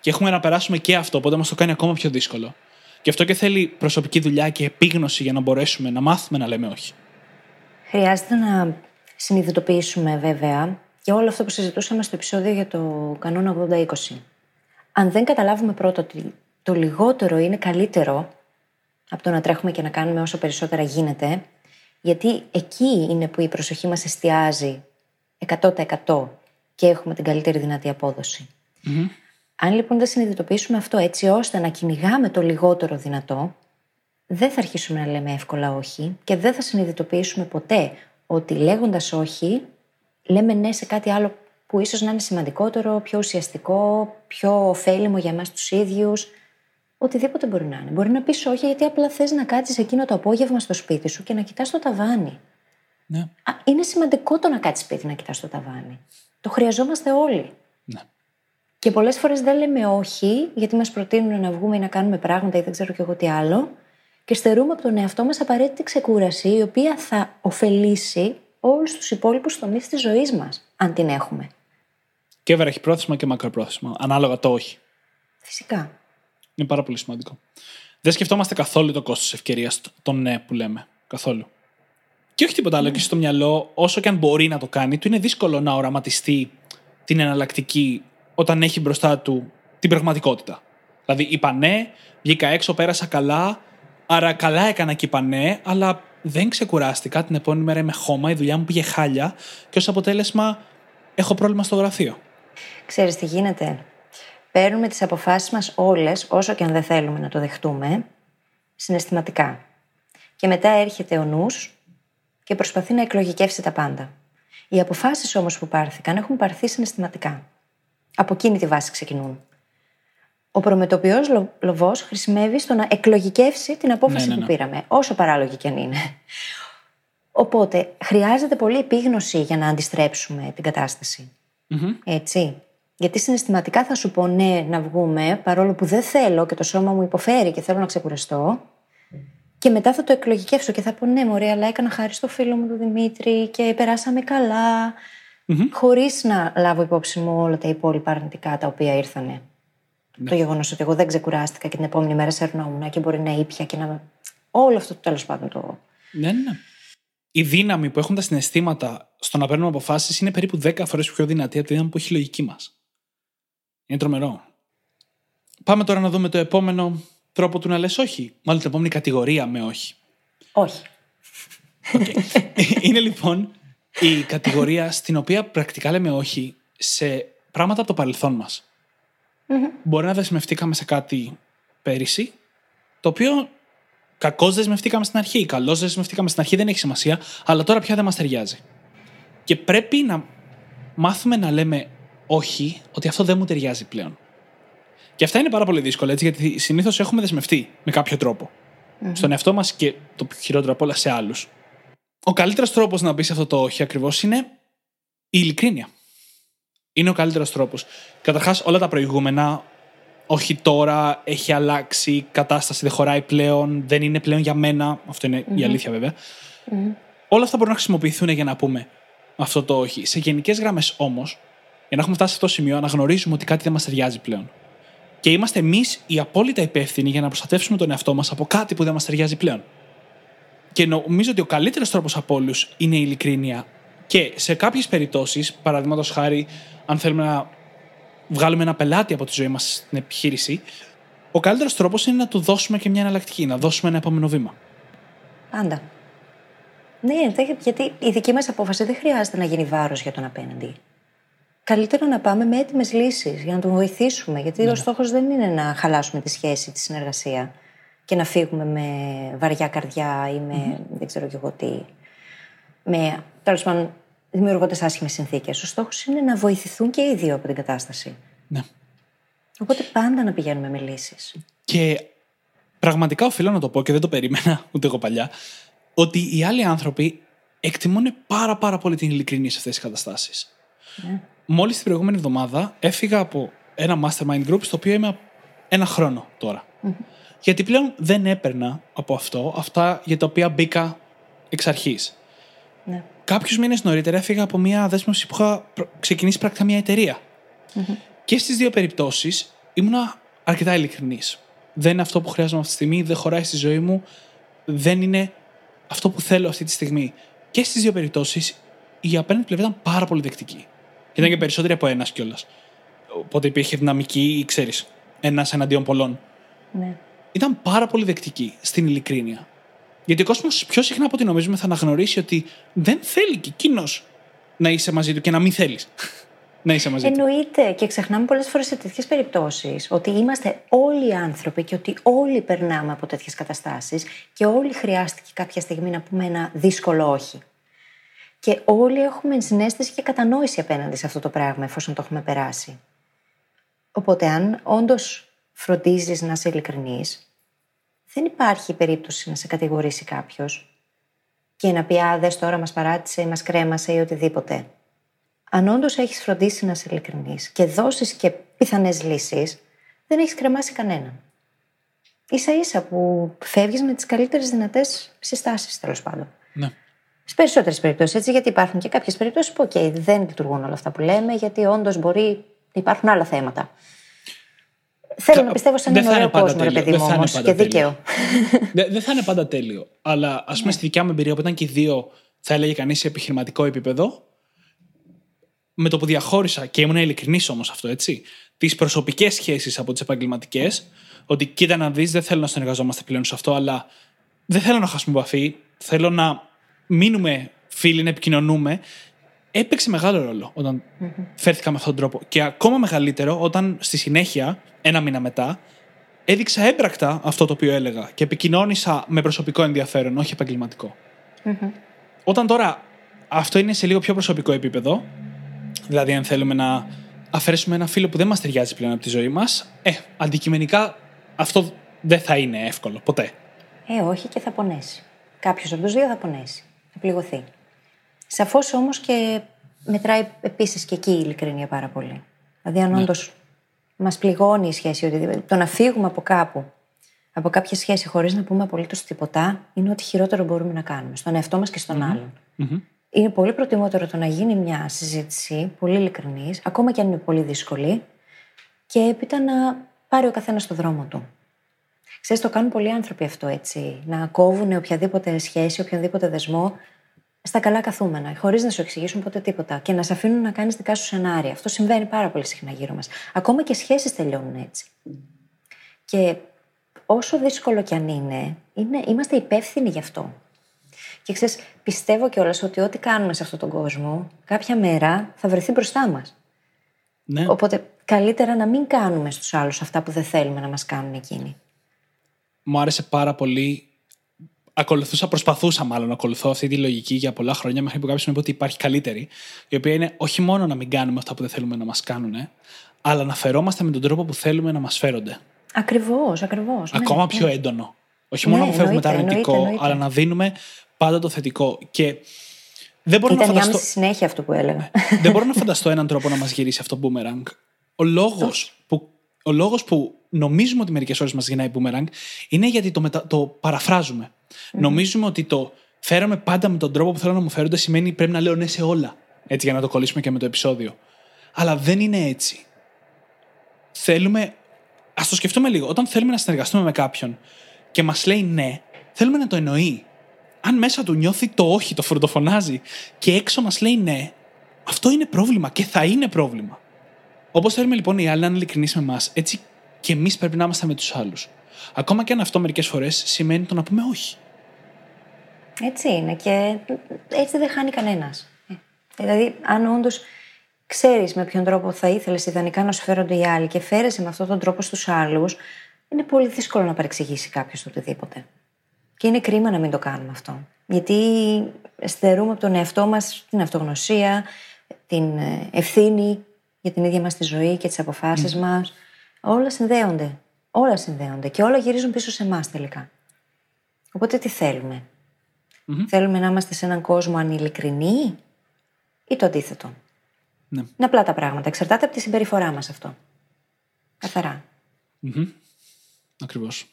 Και έχουμε να περάσουμε και αυτό, οπότε μας το κάνει ακόμα πιο δύσκολο. Γι' αυτό και θέλει προσωπική δουλειά και επίγνωση για να μπορέσουμε να μάθουμε να λέμε όχι. Χρειάζεται να συνειδητοποιήσουμε βέβαια και όλο αυτό που συζητούσαμε στο επεισόδιο για το κανόνα 80-20. Αν δεν καταλάβουμε πρώτα ότι το λιγότερο είναι καλύτερο από το να τρέχουμε και να κάνουμε όσο περισσότερα γίνεται, γιατί εκεί είναι που η προσοχή μας εστιάζει 100% και έχουμε την καλύτερη δυνατή απόδοση. Αν λοιπόν δεν συνειδητοποιήσουμε αυτό έτσι ώστε να κυνηγάμε το λιγότερο δυνατό, δεν θα αρχίσουμε να λέμε εύκολα όχι και δεν θα συνειδητοποιήσουμε ποτέ ότι λέγοντας όχι, λέμε ναι σε κάτι άλλο που ίσως να είναι σημαντικότερο, πιο ουσιαστικό, πιο ωφέλιμο για εμάς τους ίδιους. Οτιδήποτε μπορεί να είναι. Μπορεί να πεις όχι γιατί απλά θες να κάτσεις εκείνο το απόγευμα στο σπίτι σου και να κοιτάς το ταβάνι. Ναι. Α, είναι σημαντικό το να κάτσεις σπίτι να κοιτάς το ταβάνι. Το χρειαζόμαστε όλοι. ναι. Και πολλές φορές δεν λέμε όχι, γιατί μας προτείνουν να βγούμε ή να κάνουμε πράγματα ή δεν ξέρω κι εγώ τι άλλο. Και στερούμε από τον εαυτό μας απαραίτητη ξεκούραση, η οποία θα ωφελήσει όλους τους υπόλοιπους τομείς της ζωής μας, αν την έχουμε. Και βραχυπρόθεσμα και μακροπρόθεσμα. Ανάλογα το όχι. Φυσικά. Είναι πάρα πολύ σημαντικό. Δεν σκεφτόμαστε καθόλου το κόστος ευκαιρίας, το ναι που λέμε. Καθόλου. Και όχι τίποτα άλλο. Και στο μυαλό, όσο και αν μπορεί να το κάνει, του είναι δύσκολο να οραματιστεί την εναλλακτική όταν έχει μπροστά του την πραγματικότητα. Δηλαδή, είπα ναι, βγήκα έξω, πέρασα καλά, άρα καλά έκανα και είπα ναι, αλλά δεν ξεκουράστηκα. Την επόμενη μέρα είμαι χώμα, η δουλειά μου πήγε χάλια και ως αποτέλεσμα έχω πρόβλημα στο γραφείο. Ξέρεις τι γίνεται; Παίρνουμε τις αποφάσεις μας όλες, όσο και αν δεν θέλουμε να το δεχτούμε, συναισθηματικά. Και μετά έρχεται ο νους και προσπαθεί να εκλογικεύσει τα πάντα. Οι αποφάσεις όμως που πάρθηκαν έχουν πάρθει συναισθηματικά. Από εκείνη τη βάση ξεκινούν. Ο προμετωπιός λο- λοβός χρησιμεύει στο να εκλογικεύσει την απόφαση Ναι, ναι, που ναι. πήραμε, όσο παράλογη κι αν είναι. Οπότε χρειάζεται πολύ επίγνωση για να αντιστρέψουμε την κατάσταση. Έτσι. Γιατί συναισθηματικά θα σου πω ναι να βγούμε, παρόλο που δεν θέλω και το σώμα μου υποφέρει και θέλω να ξεκουραστώ. Και μετά θα το εκλογικεύσω και θα πω ναι, μωρέ, αλλά έκανα χάρη στο φίλο μου τον Δημήτρη και περάσαμε καλά. Χωρίς να λάβω υπόψη μου όλα τα υπόλοιπα αρνητικά τα οποία ήρθανε. Το γεγονός ότι εγώ δεν ξεκουράστηκα και την επόμενη μέρα σερνόμουν και μπορεί να ήπια και να. Όλο αυτό το τέλος πάντων το. Ναι, ναι, ναι. Η δύναμη που έχουν τα συναισθήματα στο να παίρνουμε αποφάσεις είναι περίπου 10 φορές πιο δυνατή από τη δύναμη που έχει η λογική μας. Είναι τρομερό. Πάμε τώρα να δούμε το επόμενο τρόπο του να λες όχι. Μάλλον την επόμενη κατηγορία με όχι. Όχι. είναι λοιπόν η κατηγορία στην οποία πρακτικά λέμε όχι σε πράγματα από το παρελθόν μας. Μπορεί να δεσμευτήκαμε σε κάτι πέρυσι, το οποίο κακώς δεσμευτήκαμε στην αρχή, καλώς δεσμευτήκαμε στην αρχή, δεν έχει σημασία, αλλά τώρα πια δεν μας ταιριάζει. Και πρέπει να μάθουμε να λέμε όχι, ότι αυτό δεν μου ταιριάζει πλέον. Και αυτά είναι πάρα πολύ δύσκολα, έτσι, γιατί συνήθως έχουμε δεσμευτεί με κάποιο τρόπο. Στον εαυτό μας και το πιο χειρότερο απ' όλα σε άλλους. Ο καλύτερος τρόπος να μπει σε αυτό το όχι ακριβώς είναι η ειλικρίνεια. Η είναι ο καλύτερος τρόπος. Καταρχάς, όλα τα προηγούμενα, όχι τώρα, έχει αλλάξει η κατάσταση, δεν χωράει πλέον, δεν είναι πλέον για μένα. Αυτό είναι η αλήθεια βέβαια. Όλα αυτά μπορούν να χρησιμοποιηθούν για να πούμε αυτό το όχι. Σε γενικές γραμμές όμως, για να έχουμε φτάσει σε αυτό το σημείο, αναγνωρίζουμε ότι κάτι δεν μας ταιριάζει πλέον. Και είμαστε εμείς οι απόλυτα υπεύθυνοι για να προστατεύσουμε τον εαυτό μας από κάτι που δεν μας ταιριάζει πλέον. Και νομίζω ότι ο καλύτερος τρόπος από όλους είναι η ειλικρίνεια. Και σε κάποιες περιπτώσεις, παραδείγματος χάρη, αν θέλουμε να βγάλουμε ένα πελάτη από τη ζωή μας στην επιχείρηση, ο καλύτερος τρόπος είναι να του δώσουμε και μια εναλλακτική, να δώσουμε ένα επόμενο βήμα. Πάντα. Ναι, γιατί η δική μας απόφαση δεν χρειάζεται να γίνει βάρος για τον απέναντι. Καλύτερα να πάμε με έτοιμες λύσεις για να τον βοηθήσουμε. Γιατί ναι. ο στόχος δεν είναι να χαλάσουμε τη σχέση, τη συνεργασία και να φύγουμε με βαριά καρδιά ή με δεν ξέρω και εγώ τι. Με τέλος πάντων δημιουργώντας άσχημες συνθήκες. Ο στόχος είναι να βοηθηθούν και οι δύο από την κατάσταση. Ναι. Οπότε πάντα να πηγαίνουμε με λύσεις. Και πραγματικά οφείλω να το πω και δεν το περίμενα ούτε εγώ παλιά, ότι οι άλλοι άνθρωποι εκτιμούν πάρα πάρα πολύ την ειλικρίνη σε αυτές τις καταστάσεις. Ναι. Μόλις την προηγούμενη εβδομάδα έφυγα από ένα mastermind group στο οποίο είμαι ένα χρόνο Γιατί πλέον δεν έπαιρνα από αυτό αυτά για τα οποία μπήκα εξ αρχής. Ναι. Κάποιους μήνες νωρίτερα έφυγα από μια δέσμευση που είχα ξεκινήσει πρακτικά μια εταιρεία. Και στις δύο περιπτώσεις ήμουνα αρκετά ειλικρινής. Δεν είναι αυτό που χρειάζομαι αυτή τη στιγμή, δεν χωράει στη ζωή μου, δεν είναι αυτό που θέλω αυτή τη στιγμή. Και στις δύο περιπτώσεις η απέναντι πλευρά ήταν πάρα πολύ δεκτική. Ήταν και περισσότεροι από ένας κιόλας. Οπότε υπήρχε δυναμική, ξέρεις, ένας εναντίον πολλών. Ναι. Ήταν πάρα πολύ δεκτική στην ειλικρίνεια. Γιατί ο κόσμος πιο συχνά από ό,τι νομίζουμε θα αναγνωρίσει ότι δεν θέλει και εκείνος να είσαι μαζί του και να μην θέλεις. να είσαι μαζί του. Εννοείται. Και ξεχνάμε πολλές φορές σε τέτοιες περιπτώσεις ότι είμαστε όλοι άνθρωποι και ότι όλοι περνάμε από τέτοιες καταστάσεις και όλοι χρειάστηκε κάποια στιγμή να πούμε ένα δύσκολο όχι. Και όλοι έχουμε συνέστηση και κατανόηση απέναντι σε αυτό το πράγμα, εφόσον το έχουμε περάσει. Οπότε, αν όντως φροντίζεις να είσαι ειλικρινής, δεν υπάρχει περίπτωση να σε κατηγορήσει κάποιος και να πει Α, δες τώρα μας παράτησε ή μας κρέμασε ή οτιδήποτε. Αν όντως έχεις φροντίσει να είσαι ειλικρινής και δώσεις και πιθανές λύσεις, δεν έχεις κρεμάσει κανέναν. σα ίσα που φεύγεις με τις καλύτερες δυνατές συστάσεις, τέλος πάντων. Ναι. Στι περισσότερες περιπτώσεις έτσι, γιατί υπάρχουν και κάποιες περιπτώσεις που, OK, δεν λειτουργούν όλα αυτά που λέμε, γιατί όντως μπορεί να υπάρχουν άλλα θέματα. Θέλω να πιστεύω σε έναν ωραίο κόσμο, ρε παιδί μου, όμως και δίκαιο. Δεν θα είναι πάντα τέλειο. Αλλά ας πούμε ναι. στη δικιά μου εμπειρία, που ήταν και οι δύο, θα έλεγε κανείς σε επιχειρηματικό επίπεδο, με το που διαχώρισα, και ήμουν ειλικρινής όμως αυτό, έτσι, τις προσωπικές σχέσεις από τις επαγγελματικές, ότι κοίτα να δεις, δεν θέλω να συνεργαζόμαστε πλέον σε αυτό, αλλά δεν θέλω να χάσουμε επαφή. Θέλω να μείνουμε φίλοι, να επικοινωνούμε, έπαιξε μεγάλο ρόλο όταν mm-hmm. φέρθηκα με αυτόν τον τρόπο. Και ακόμα μεγαλύτερο όταν στη συνέχεια, ένα μήνα μετά, έδειξα έμπρακτα αυτό το οποίο έλεγα και επικοινώνησα με προσωπικό ενδιαφέρον, όχι επαγγελματικό. Mm-hmm. Όταν τώρα αυτό είναι σε λίγο πιο προσωπικό επίπεδο, δηλαδή αν θέλουμε να αφαιρέσουμε ένα φίλο που δεν μας ταιριάζει πλέον από τη ζωή μας, ε, αντικειμενικά αυτό δεν θα είναι εύκολο ποτέ. Ε, όχι και θα πονέσει. Κάποιος από τους δύο θα πονέσει πληγωθεί. Σαφώς όμως και μετράει επίσης και εκεί η ειλικρίνεια πάρα πολύ. Δηλαδή, αν ναι. όντως μας πληγώνει η σχέση, οτιδήποτε, το να φύγουμε από κάπου, από κάποια σχέση χωρίς να πούμε απολύτως τίποτα, είναι ό,τι χειρότερο μπορούμε να κάνουμε στον εαυτό μας και στον mm άλλον. Είναι πολύ προτιμότερο το να γίνει μια συζήτηση πολύ ειλικρινής, ακόμα και αν είναι πολύ δύσκολη, και έπειτα να πάρει ο καθένας το δρόμο του. Ξέρεις, το κάνουν πολλοί άνθρωποι αυτό έτσι. Να κόβουν οποιαδήποτε σχέση, οποιοδήποτε δεσμό στα καλά καθούμενα, χωρίς να σου εξηγήσουν ποτέ τίποτα και να σε αφήνουν να κάνεις δικά σου σενάρια. Αυτό συμβαίνει πάρα πολύ συχνά γύρω μας. Ακόμα και σχέσεις τελειώνουν έτσι. Και όσο δύσκολο κι αν είναι, είναι είμαστε υπεύθυνοι γι' αυτό. Και ξέρεις, πιστεύω κιόλας ότι ό,τι κάνουμε σε αυτόν τον κόσμο, κάποια μέρα θα βρεθεί μπροστά μας. Ναι. Οπότε καλύτερα να μην κάνουμε στους άλλους αυτά που δεν θέλουμε να μας κάνουν εκείνοι μου άρεσε πάρα πολύ. Ακολουθούσα, προσπαθούσα μάλλον να ακολουθώ αυτή τη λογική για πολλά χρόνια μέχρι που κάποιος μου είπε ότι υπάρχει καλύτερη, η οποία είναι όχι μόνο να μην κάνουμε αυτά που δεν θέλουμε να μας κάνουν, αλλά να φερόμαστε με τον τρόπο που θέλουμε να μας φέρονται. Ακριβώς, ακριβώς. Ναι, Ακόμα ναι, πιο έντονο. Όχι μόνο ναι, να φεύγουμε το αρνητικό, αλλά να δίνουμε πάντα το θετικό. Και Δεν μπορώ, να Ήταν η φανταστώ, άμεση συνέχεια αυτό που έλεγα. δεν μπορώ να φανταστώ έναν τρόπο να μας γυρίσει αυτό boomerang. Ο λόγος που, ο λόγος που νομίζουμε ότι μερικές ώρες μας γυρνάει boomerang είναι γιατί το, μετα... το παραφράζουμε. Νομίζουμε ότι το φέραμε πάντα με τον τρόπο που θέλω να μου φέρονται σημαίνει πρέπει να λέω ναι σε όλα. Έτσι για να το κολλήσουμε και με το επεισόδιο. Αλλά δεν είναι έτσι. Θέλουμε. Α το σκεφτούμε λίγο. Όταν θέλουμε να συνεργαστούμε με κάποιον και μας λέει ναι, θέλουμε να το εννοεί. Αν μέσα του νιώθει το όχι, το φροντοφωνάζει και έξω μας λέει ναι, αυτό είναι πρόβλημα και θα είναι πρόβλημα. Όπως θέλουμε λοιπόν οι άλλοι να είναι ειλικρινείς με εμάς, έτσι και εμείς πρέπει να είμαστε με τους άλλους. Ακόμα και αν αυτό μερικές φορές σημαίνει το να πούμε όχι. Έτσι είναι και έτσι δεν χάνει κανένας. Δηλαδή, αν όντως ξέρεις με ποιον τρόπο θα ήθελες ιδανικά να σου φέρονται οι άλλοι και φέρεσαι με αυτόν τον τρόπο στους άλλους, είναι πολύ δύσκολο να παρεξηγήσει κάποιος το οτιδήποτε. Και είναι κρίμα να μην το κάνουμε αυτό. Γιατί στερούμε από τον εαυτό μας την αυτογνωσία, την ε, ευθύνη για την ίδια μας τη ζωή και τις αποφάσεις mm. μας. Όλα συνδέονται. Όλα συνδέονται και όλα γυρίζουν πίσω σε εμάς τελικά. Οπότε τι θέλουμε; Mm-hmm. Θέλουμε να είμαστε σε έναν κόσμο ανηλικρινή ή το αντίθετο; Ναι. Είναι απλά τα πράγματα. Εξαρτάται από τη συμπεριφορά μας αυτό. Καθαρά. Mm-hmm. Ακριβώς.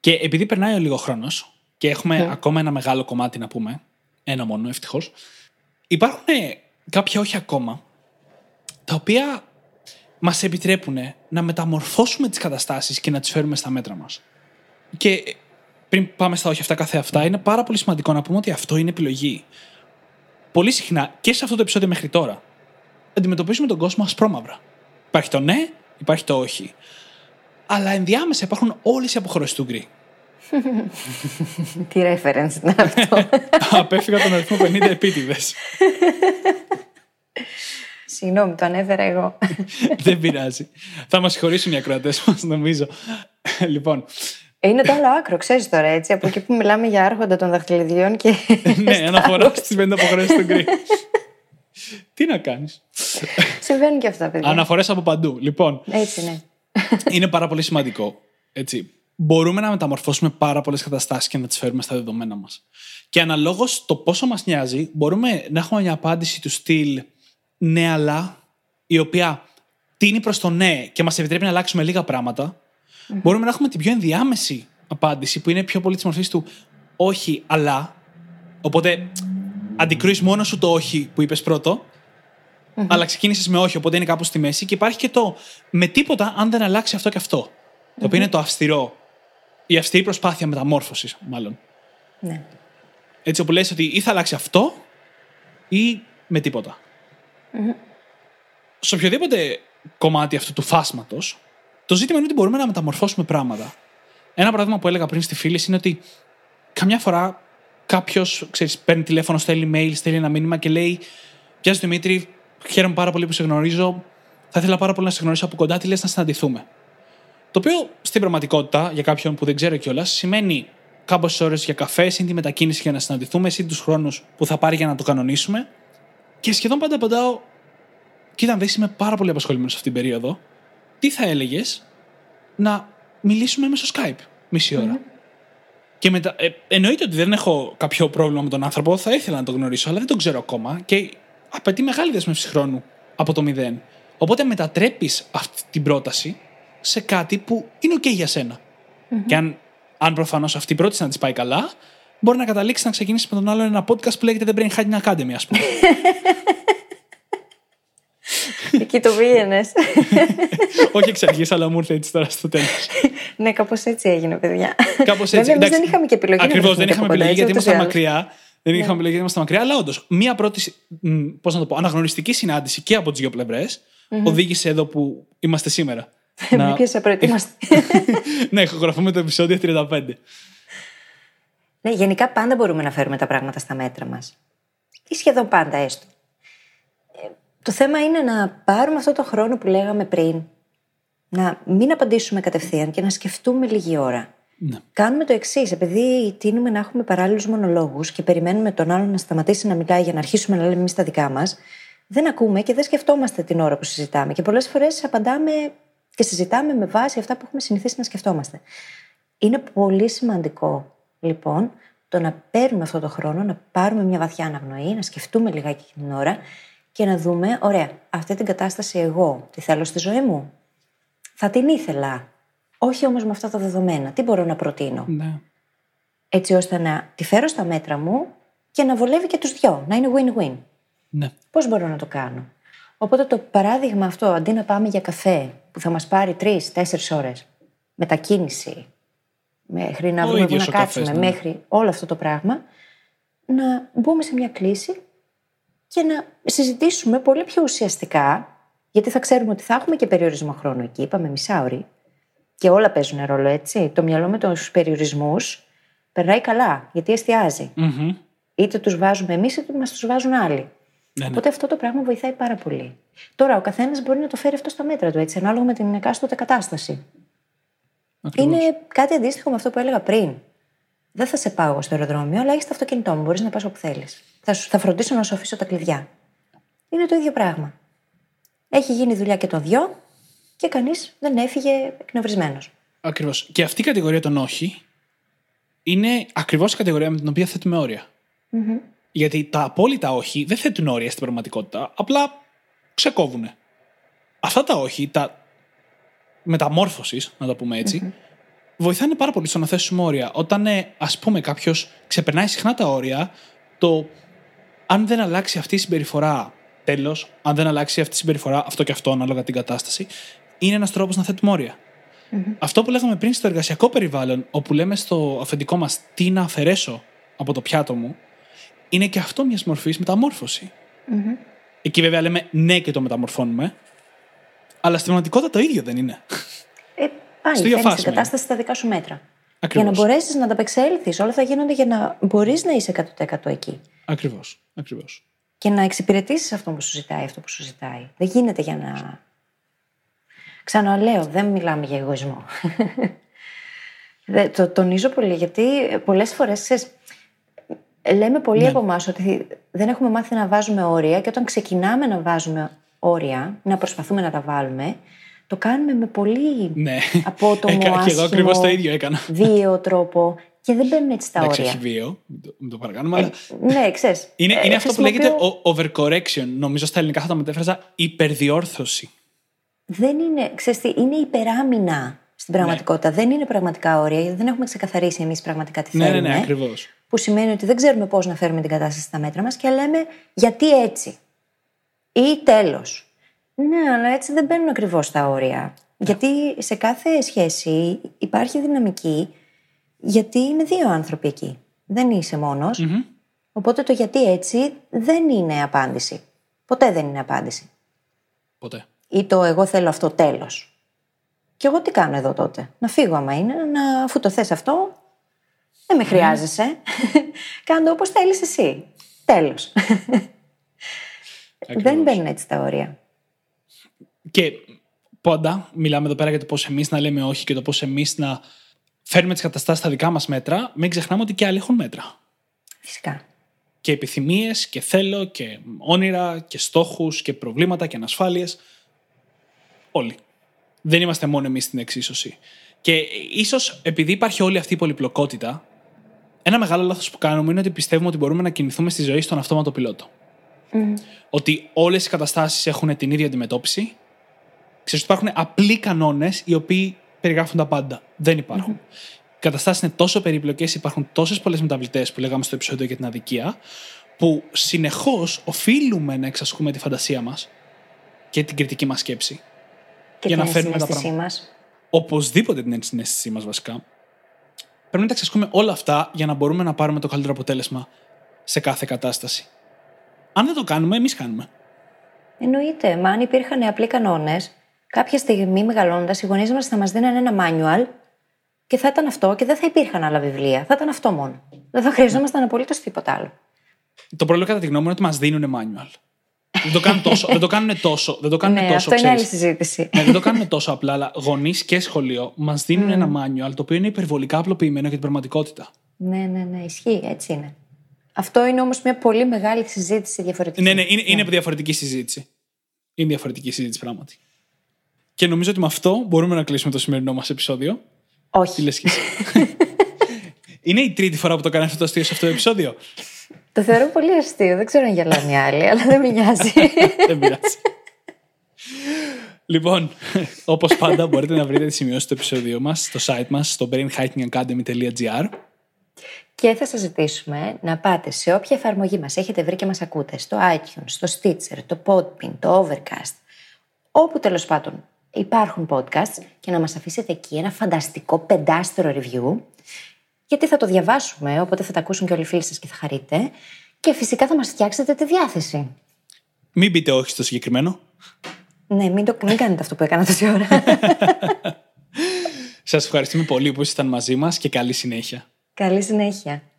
Και επειδή περνάει ο λίγο χρόνος και έχουμε ακόμα ένα μεγάλο κομμάτι να πούμε, ένα μόνο ευτυχώς, υπάρχουν κάποια όχι ακόμα, τα οποία μας επιτρέπουν να μεταμορφώσουμε τις καταστάσεις και να τις φέρουμε στα μέτρα μας. Και πριν πάμε στα όχι αυτά κάθε αυτά, είναι πάρα πολύ σημαντικό να πούμε ότι αυτό είναι επιλογή. Πολύ συχνά και σε αυτό το επεισόδιο μέχρι τώρα, αντιμετωπίζουμε τον κόσμο ασπρόμαυρα. Υπάρχει το ναι, υπάρχει το όχι. Αλλά ενδιάμεσα υπάρχουν όλες οι αποχρώσεις του γκρι. Τι reference είναι αυτό; Απέφυγα τον αριθμό 50 επίτηδες. Συγγνώμη, το ανέφερα εγώ. Δεν πειράζει. Θα μας συγχωρήσουν οι ακροατές μας, νομίζω. λοιπόν. Είναι το άλλο άκρο, ξέρεις τώρα έτσι. Από εκεί που μιλάμε για άρχοντα των δαχτυλιδιών και. ναι, αναφορά στις 50 αποχρώσει του γκρι. Τι να κάνεις. Συμβαίνουν και αυτά, παιδιά. Αναφορές από παντού. Λοιπόν. Έτσι, ναι. είναι πάρα πολύ σημαντικό. Έτσι. Μπορούμε να μεταμορφώσουμε πάρα πολλές καταστάσεις και να τις φέρουμε στα δεδομένα μας. Και αναλόγως το πόσο μας νοιάζει, μπορούμε να έχουμε μια απάντηση του στυλ ναι, αλλά, η οποία τίνει προς το ναι και μας επιτρέπει να αλλάξουμε λίγα πράγματα. Mm-hmm. Μπορούμε να έχουμε την πιο ενδιάμεση απάντηση που είναι πιο πολύ της μορφής του όχι, αλλά. Οπότε αντικρούεις μόνος σου το όχι που είπες πρώτο, mm-hmm. αλλά ξεκίνησες με όχι, οπότε είναι κάπου στη μέση. Και υπάρχει και το με τίποτα αν δεν αλλάξει αυτό και αυτό. Mm-hmm. Το οποίο είναι το αυστηρό. Η αυστηρή προσπάθεια μεταμόρφωσης, μάλλον. Ναι. Έτσι όπου λες ότι ή θα αλλάξει αυτό ή με τίποτα. Mm-hmm. Σε οποιοδήποτε κομμάτι αυτού του φάσματος, το ζήτημα είναι ότι μπορούμε να μεταμορφώσουμε πράγματα. Ένα παράδειγμα που έλεγα πριν στη φίλη είναι ότι καμιά φορά κάποιος παίρνει τηλέφωνο, στέλνει mail, στέλνει ένα μήνυμα και λέει: Γεια σου Δημήτρη, χαίρομαι πάρα πολύ που σε γνωρίζω. Θα ήθελα πάρα πολύ να σε γνωρίσω από κοντά. Τι λες να συναντηθούμε; Το οποίο στην πραγματικότητα, για κάποιον που δεν ξέρω κιόλας, σημαίνει κάμποσες ώρες για καφέ, ή τη μετακίνηση για να συναντηθούμε, ή τους χρόνους που θα πάρει για να το κανονίσουμε. Και σχεδόν πάντα απαντάω, κοίτα, αν είμαι πάρα πολύ απασχολημένος σε αυτήν την περίοδο, τι θα έλεγες να μιλήσουμε μέσω Skype μισή ώρα; Mm-hmm. Και μετα... ε, εννοείται ότι δεν έχω κάποιο πρόβλημα με τον άνθρωπο, θα ήθελα να τον γνωρίσω, αλλά δεν τον ξέρω ακόμα και απαιτεί μεγάλη δεσμεύση χρόνου από το μηδέν. Οπότε μετατρέπεις αυτή την πρόταση σε κάτι που είναι OK για σένα. Mm-hmm. Και αν, αν προφανώς αυτή η πρόταση να της πάει καλά, μπορεί να καταλήξει να ξεκινήσει με τον άλλο ένα podcast που λέγεται The Brain Hacking Academy, ας πούμε. Εκεί το πήγαινε. Όχι εξ αρχής, αλλά μου ήρθε έτσι τώρα στο τέλος. ναι, κάπως έτσι έγινε, παιδιά. Κάπως έτσι. Βέβαια, δεν είχαμε και επιλογή. Ακριβώς, δεν είχαμε επιλογή γιατί ήμασταν μακριά. Δεν είχαμε επιλογή γιατί ήμασταν μακριά. Αλλά όντως, μία πρώτη πώς να το πω, αναγνωριστική συνάντηση και από τις δύο πλευρές οδήγησε εδώ που είμαστε σήμερα. Με πιέσα προετοίμαστε. ναι, ηχογραφούμε το επεισόδιο 35. Ναι, γενικά πάντα μπορούμε να φέρουμε τα πράγματα στα μέτρα μας. Ή σχεδόν πάντα έστω. Το θέμα είναι να πάρουμε αυτό το χρόνο που λέγαμε πριν, να μην απαντήσουμε κατευθείαν και να σκεφτούμε λίγη ώρα. Ναι. Κάνουμε το εξής, επειδή τίνουμε να έχουμε παράλληλους μονολόγους και περιμένουμε τον άλλον να σταματήσει να μιλάει για να αρχίσουμε να λέμε εμείς τα δικά μας, δεν ακούμε και δεν σκεφτόμαστε την ώρα που συζητάμε. Και πολλές φορές απαντάμε και συζητάμε με βάση αυτά που έχουμε συνηθίσει να σκεφτόμαστε. Είναι πολύ σημαντικό, λοιπόν, το να παίρνουμε αυτό το χρόνο, να πάρουμε μια βαθιά αναγνωή, να σκεφτούμε λιγάκι την ώρα και να δούμε, ωραία, αυτή την κατάσταση εγώ τη θέλω στη ζωή μου. Θα την ήθελα. Όχι όμως με αυτά τα δεδομένα. Τι μπορώ να προτείνω; Ναι. Έτσι ώστε να τη φέρω στα μέτρα μου και να βολεύει και τους δυο. Να είναι win-win. Ναι. Πώς μπορώ να το κάνω; Οπότε το παράδειγμα αυτό, αντί να πάμε για καφέ που θα μας πάρει τρει-τέσσερι ώρες, μετακίνηση, μέχρι να Ο βρούμε που ίδιος να ο καφές, κάτσουμε, ναι. μέχρι όλο αυτό το πράγμα, να μπούμε σε μια κλίση και να συζητήσουμε πολύ πιο ουσιαστικά, γιατί θα ξέρουμε ότι θα έχουμε και περιορισμό χρόνου εκεί, είπαμε μισάωρη, και όλα παίζουν ρόλο έτσι. Το μυαλό με τους περιορισμούς περνάει καλά, γιατί εστιάζει. Μμμ. Είτε τους βάζουμε εμείς, είτε μας τους βάζουν άλλοι. Ναι, ναι. Οπότε αυτό το πράγμα βοηθάει πάρα πολύ. Τώρα, ο καθένας μπορεί να το φέρει αυτό στα μέτρα του, έτσι, ανάλογα με την εκάστοτε κατάσταση. Ακριβώς. Είναι κάτι αντίστοιχο με αυτό που έλεγα πριν. Δεν θα σε πάω εγώ στο αεροδρόμιο, αλλά έχεις το αυτοκίνητό μου. Μπορείς να πας όπου θέλεις. Θα, σου- θα φροντίσω να σου αφήσω τα κλειδιά. Είναι το ίδιο πράγμα. Έχει γίνει δουλειά και των δυο και κανείς δεν έφυγε εκνευρισμένος. Ακριβώς. Και αυτή η κατηγορία των όχι είναι ακριβώς η κατηγορία με την οποία θέτουμε όρια. Γιατί τα απόλυτα όχι δεν θέτουν όρια στην πραγματικότητα, απλά ξεκόβουν. Αυτά τα όχι, τα μεταμόρφωσης, να το πούμε έτσι, βοηθάνε πάρα πολύ στο να θέσουμε όρια. Όταν, ας πούμε, κάποιος ξεπερνάει συχνά τα όρια, το αν δεν αλλάξει αυτή η συμπεριφορά, τέλος, αν δεν αλλάξει αυτή η συμπεριφορά, αυτό και αυτό, ανάλογα την κατάσταση, είναι ένας τρόπος να θέτουμε όρια. Αυτό που λέγαμε πριν στο εργασιακό περιβάλλον, όπου λέμε στο αφεντικό μας τι να αφαιρέσω από το πιάτο μου, είναι και αυτό μιας μορφής μεταμόρφωση. Εκεί βέβαια λέμε ναι και το μεταμορφώνουμε, αλλά στην πραγματικότητα το ίδιο δεν είναι. Ε, πάλι Στο ίδιο φέρνει την φάσμα κατάσταση στα δικά σου μέτρα. Ακριβώς. Για να μπορέσεις να ανταπεξέλθεις. Όλα θα γίνονται για να μπορείς να είσαι 100% εκεί. Ακριβώς. Ακριβώς. Και να εξυπηρετήσεις αυτό που σου ζητάει, αυτό που σου ζητάει. Δεν γίνεται για να. Ξαναλέω, δεν μιλάμε για εγωισμό. Δεν- το τονίζω πολύ, γιατί πολλές φορές λέμε πολλοί Ναι. από εμάς ότι δεν έχουμε μάθει να βάζουμε όρια και όταν ξεκινάμε να βάζουμε όρια, να προσπαθούμε να τα βάλουμε, το κάνουμε με πολύ Ναι. απότομο, Έκανα και εγώ άσχημο, ακριβώς το ίδιο έκανα. βίαιο τρόπο και δεν μπαίνουν έτσι τα Εντάξει, όρια. όχι βίαιο, μην το, μην το παρακάνουμε, αλλά Ναι, ξέρεις. είναι, ε, είναι αυτό που λέγεται χρησιμοποιώ- ο- overcorrection. Νομίζω στα ελληνικά θα το μετέφραζα υπερδιόρθωση. δεν είναι, ξέρεις τι, είναι υπεράμυνα στην πραγματικότητα. Δεν είναι πραγματικά όρια, γιατί δεν έχουμε ξεκαθαρίσει εμείς πραγματικά τι Ναι, ναι, θέλουμε. ναι, ακριβώς. Που σημαίνει ότι δεν ξέρουμε πώς να φέρουμε την κατάσταση στα μέτρα μας και λέμε γιατί έτσι; Ή τέλος. Ναι, αλλά έτσι δεν μπαίνουν ακριβώς τα όρια. Γιατί σε κάθε σχέση υπάρχει δυναμική, γιατί είναι δύο άνθρωποι εκεί. Δεν είσαι μόνος. Οπότε το γιατί έτσι δεν είναι απάντηση. Ποτέ δεν είναι απάντηση. Ποτέ. Ή το εγώ θέλω αυτό τέλος. Και εγώ τι κάνω εδώ τότε; Να φύγω άμα είναι, να, αφού το θες αυτό, δεν με χρειάζεσαι. Κάντο όπως θέλεις εσύ. Τέλος. δεν μπαίνουν έτσι τα όρια. Και πάντα μιλάμε εδώ πέρα για το πώς εμείς να λέμε όχι και το πώς εμείς να φέρνουμε τις καταστάσεις στα δικά μας μέτρα. Μην ξεχνάμε ότι και άλλοι έχουν μέτρα. Φυσικά. Και επιθυμίες και θέλω και όνειρα και στόχους και προβλήματα και ανασφάλειες. Όλοι. Δεν είμαστε μόνο εμείς στην εξίσωση. Και ίσως επειδή υπάρχει όλη αυτή η πολυπλοκότητα, ένα μεγάλο λάθος που κάνουμε είναι ότι πιστεύουμε ότι μπορούμε να κινηθούμε στη ζωή στον αυτόματο πιλότο. Ότι όλες οι καταστάσεις έχουν την ίδια αντιμετώπιση. Ξέρεις ότι υπάρχουν απλοί κανόνες οι οποίοι περιγράφουν τα πάντα. Δεν υπάρχουν. Οι καταστάσεις είναι τόσο περιπλοκές, υπάρχουν τόσες πολλές μεταβλητές που λέγαμε στο επεισόδιο για την αδικία, που συνεχώς οφείλουμε να εξασκούμε τη φαντασία μας και την κριτική μας σκέψη. Και Για την να φέρνουμε τα ενσυναίσθησή πράγματα. μας. Οπωσδήποτε την ενσυναίσθησή μας βασικά. Πρέπει να τα εξασκούμε όλα αυτά για να μπορούμε να πάρουμε το καλύτερο αποτέλεσμα σε κάθε κατάσταση. Αν δεν το κάνουμε, εμείς κάνουμε. Εννοείται. Μα αν υπήρχαν απλοί κανόνες, κάποια στιγμή μεγαλώνοντας, οι γονείς μας θα μας δίνανε ένα manual και θα ήταν αυτό και δεν θα υπήρχαν άλλα βιβλία. Θα ήταν αυτό μόνο. Δεν θα χρειαζόμασταν απολύτως τίποτα άλλο. Το πρόβλημα κατά τη γνώμη μου είναι ότι μας δίνουν manual. δεν το κάνουν τόσο. δεν το κάνουν τόσο. Δεν το κάνουν ναι, τόσο αυτό είναι άλλη ξέρεις. συζήτηση. ναι, δεν το κάνουν τόσο απλά, αλλά γονείς και σχολείο μας δίνουν ένα manual το οποίο είναι υπερβολικά απλοποιημένο για την πραγματικότητα. ναι, ναι, ναι, ισχύει. Έτσι είναι. Αυτό είναι όμως μια πολύ μεγάλη συζήτηση διαφορετική. Ναι, ναι, είναι, είναι διαφορετική συζήτηση. Είναι διαφορετική συζήτηση πράγματι. Και νομίζω ότι με αυτό μπορούμε να κλείσουμε το σημερινό μας επεισόδιο. Όχι. Τι λες και εσύ; Είναι η τρίτη φορά που το κάνεις αυτό το αστείο σε αυτό το επεισόδιο; Το θεωρώ πολύ αστείο. Δεν ξέρω αν γελάνε οι άλλοι, αλλά δεν με νοιάζει. Δεν πειράζει. Λοιπόν, όπως πάντα, μπορείτε να βρείτε τη σημειώση του επεισόδιο μας στο site μας στο brainhackingacademy.gr. Και θα σας ζητήσουμε να πάτε σε όποια εφαρμογή μας έχετε βρει και μας ακούτε, στο iTunes, στο Stitcher, το Podbean, το Overcast, όπου τέλος πάντων υπάρχουν podcasts και να μας αφήσετε εκεί ένα φανταστικό πεντάστερο review, γιατί θα το διαβάσουμε, οπότε θα τα ακούσουν και όλοι οι φίλοι σας και θα χαρείτε. Και φυσικά θα μας φτιάξετε τη διάθεση. Μην πείτε όχι στο συγκεκριμένο. Ναι, μην, το, μην κάνετε αυτό που έκανα τόση ώρα. Σας ευχαριστούμε πολύ που ήσασταν μαζί μας και καλή συνέχεια. Καλή συνέχεια.